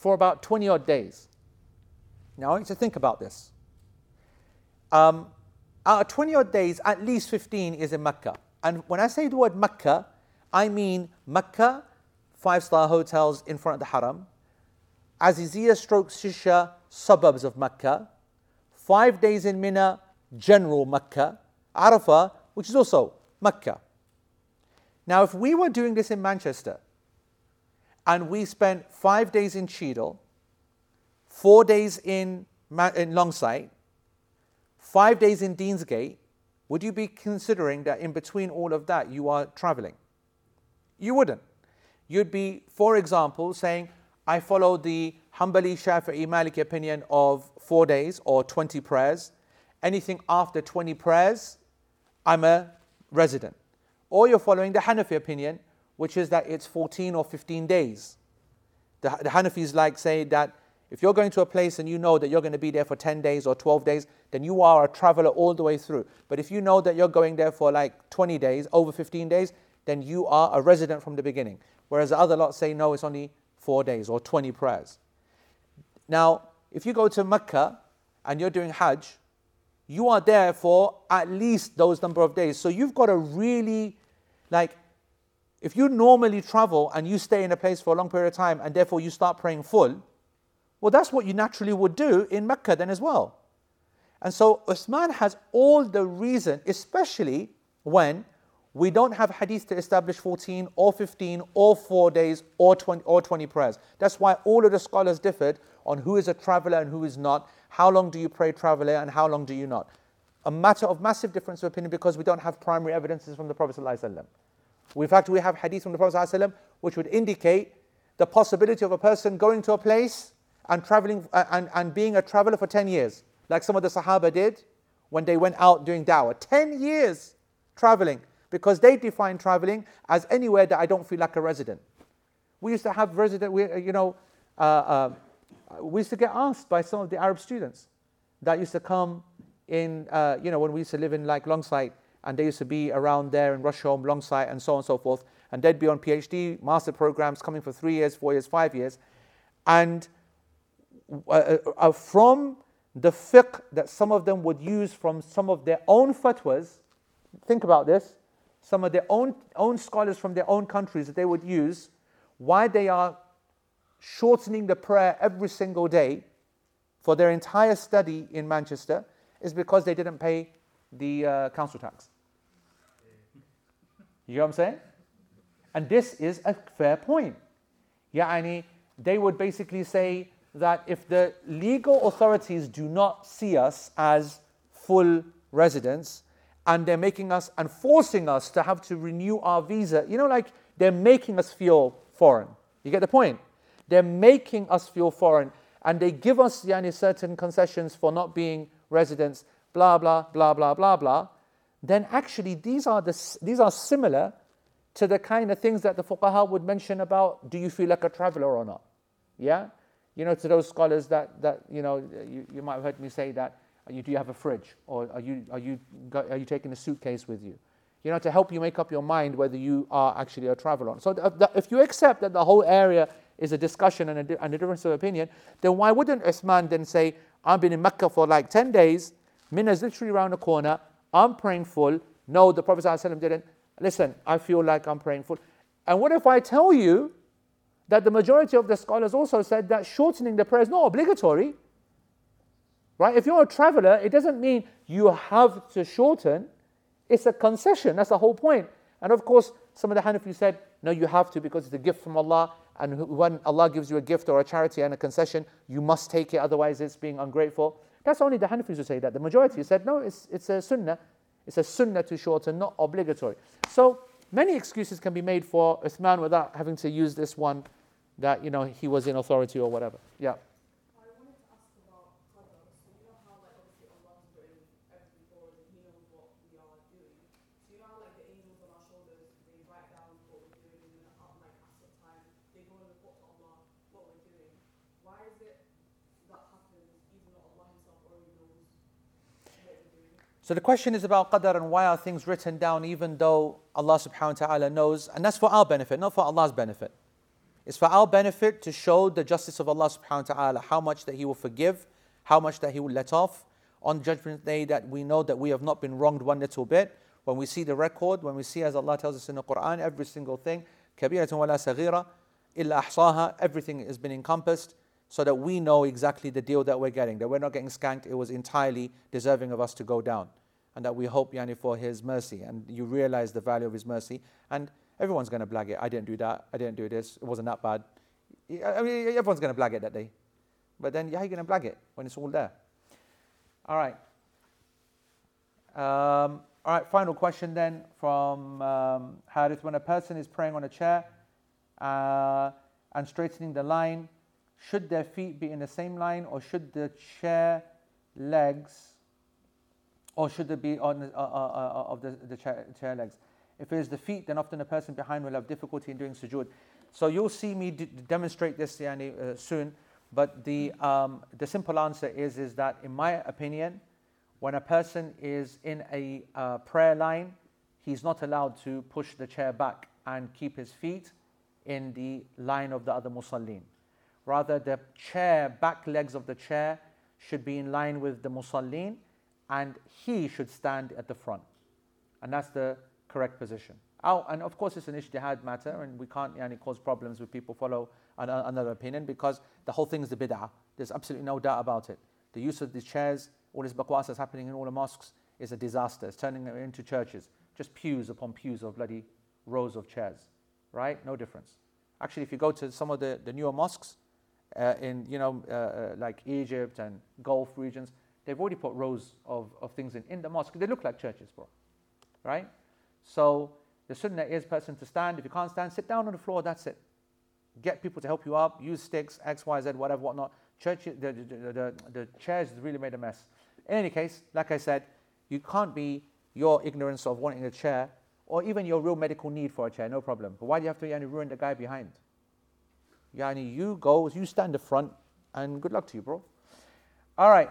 for about 20 odd days. Now, I want you to think about this. Um, out of 20 odd days, at least 15 is in Mecca. And when I say the word Mecca, I mean Mecca, five star hotels in front of the Haram, Azizia stroke Shisha, suburbs of Mecca, five days in Mina, general Mecca, Arafah, which is also Mecca. Now, if we were doing this in Manchester, and we spent five days in Cheadle, four days in, in Longsight, five days in Deansgate, would you be considering that in between all of that you are traveling? You wouldn't. You'd be, for example, saying, I follow the Hanbali Shafi'i Maliki opinion of four days or 20 prayers. Anything after 20 prayers, I'm a resident. Or you're following the Hanafi opinion, which is that it's 14 or 15 days. The, the Hanafis like say that if you're going to a place and you know that you're going to be there for 10 days or 12 days, then you are a traveler all the way through. But if you know that you're going there for like 20 days, over 15 days, then you are a resident from the beginning. Whereas the other lot say, no, it's only four days or 20 prayers. Now, if you go to Mecca and you're doing Hajj, you are there for at least those number of days. So you've got to really like if you normally travel and you stay in a place for a long period of time and therefore you start praying full, well, that's what you naturally would do in Mecca then as well. And so Uthman has all the reason, especially when we don't have hadith to establish 14 or 15 or 4 days or 20, or 20 prayers. That's why all of the scholars differed on who is a traveler and who is not. How long do you pray traveler and how long do you not? A matter of massive difference of opinion because we don't have primary evidences from the Prophet. ﷺ. In fact, we have hadith from the Prophet ﷺ which would indicate the possibility of a person going to a place and traveling uh, and, and being a traveler for 10 years, like some of the Sahaba did when they went out doing da'wah. 10 years traveling because they define traveling as anywhere that I don't feel like a resident. We used to have resident, we, uh, you know, uh, uh, we used to get asked by some of the Arab students that used to come in, uh, you know, when we used to live in like Longsight, and they used to be around there in Rusholme, Longsight, and so on and so forth. And they'd be on PhD, master programs coming for three years, four years, five years. And uh, uh, uh, from the fiqh that some of them would use from some of their own fatwas, think about this, some of their own, own scholars from their own countries that they would use, why they are shortening the prayer every single day for their entire study in Manchester is because they didn't pay the uh, council tax. You know what I'm saying? And this is a fair point. Yani, they would basically say that if the legal authorities do not see us as full residents and they're making us and forcing us to have to renew our visa, you know, like they're making us feel foreign. You get the point? They're making us feel foreign and they give us yani, certain concessions for not being residents blah, blah, blah, blah, blah, blah, then actually these are, the, these are similar to the kind of things that the fuqaha would mention about do you feel like a traveler or not? Yeah? You know, to those scholars that, that you know, you, you might have heard me say that, you, do you have a fridge? Or are you, are, you, are you taking a suitcase with you? you know, to help you make up your mind whether you are actually a traveler. So uh, th- if you accept that the whole area is a discussion and a, and a difference of opinion, then why wouldn't Uthman then say, I've been in Mecca for like 10 days, Mina's literally around the corner, I'm praying full. No, the Prophet ﷺ didn't. Listen, I feel like I'm praying full. And what if I tell you that the majority of the scholars also said that shortening the prayer is not obligatory? Right? If you're a traveler, it doesn't mean you have to shorten. It's a concession. That's the whole point. And of course, some of the Hanafis said, no, you have to because it's a gift from Allah. And when Allah gives you a gift or a charity and a concession, you must take it, otherwise it's being ungrateful. That's only the Hanafis who say that. The majority said, no, it's, it's a sunnah. It's a sunnah to shorten, not obligatory. So many excuses can be made for Uthman without having to use this one that, you know, he was in authority or whatever. Yeah. I wanted to ask about qadar. So you know how like obviously Allah's written everything for us and He knows what we are doing. So you know how like the angels on our shoulders they write down what we're doing and then at like after time they go and report to Allah what we're doing. Why is it that happens even though Allah Himself already knows what we're doing? So the question is about qadar and why are things written down even though Allah subhanahu wa ta'ala knows, and that's for our benefit, not for Allah's benefit. It's for our benefit to show the justice of Allah subhanahu wa ta'ala, how much that He will forgive, how much that He will let off. On Judgment Day, that we know that we have not been wronged one little bit. When we see the record, when we see, as Allah tells us in the Quran, every single thing, كبيرة ولا صغيرة إلا أحصاها, everything has been encompassed so that we know exactly the deal that we're getting, that we're not getting skanked, it was entirely deserving of us to go down. And that we hope yani, for His mercy, and you realize the value of His mercy. And everyone's going to blag it. I didn't do that. I didn't do this. It wasn't that bad. I mean, everyone's going to blag it that day. But then, how are you going to blag it when it's all there? All right. Um, all right, final question then from um, Harith. When a person is praying on a chair uh, and straightening the line, should their feet be in the same line or should the chair legs, or should it be on the, uh, uh, uh, of the, the chair, chair legs? If it is the feet, then often the person behind will have difficulty in doing sujood. So you'll see me d- demonstrate this yani, uh, soon. But the, um, the simple answer is, is that, in my opinion, when a person is in a uh, prayer line, he's not allowed to push the chair back and keep his feet in the line of the other musallin. Rather, the chair, back legs of the chair should be in line with the musallin and he should stand at the front. And that's the correct position. Oh, and of course, it's an ijtihad matter, and we can't yani, cause problems with people follow an, another opinion because the whole thing is the bid'ah. There's absolutely no doubt about it. The use of these chairs, all this baqwas that's happening in all the mosques, is a disaster. It's turning them into churches, just pews upon pews of bloody rows of chairs, right? No difference. Actually, if you go to some of the, the newer mosques uh, in, you know, uh, uh, like Egypt and Gulf regions, they've already put rows of, of things in, in the mosque. They look like churches, bro, right? So the sunnah is person to stand. If you can't stand, sit down on the floor. That's it. Get people to help you up. Use sticks, X, Y, Z, whatever, whatnot. Church, the, the, the, the, chairs really made a mess. In any case, like I said, you can't be your ignorance of wanting a chair or even your real medical need for a chair, no problem. But why do you have to yani, ruin the guy behind? Yani, you go, you stand the front, and good luck to you, bro. All right.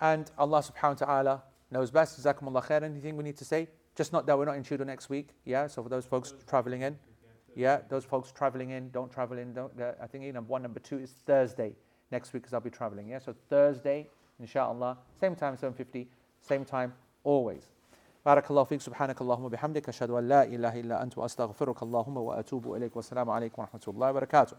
And Allah subhanahu wa ta'ala knows best. Jazakumullah khair. Anything we need to say? Just not that we're not in Chudo next week. Yeah, so for those folks traveling in, yeah, those folks traveling in, don't travel in. Don't, uh, I think number one, number two is Thursday next week because I'll be traveling. Yeah, so Thursday, inshallah, same time, 7:50, same time, always. بارك الله فيك سبحانك اللهم وبحمدك أشهد أن لا إله إلا أنت وأستغفرك اللهم وأتوب إليك والسلام عليكم ورحمة الله وبركاته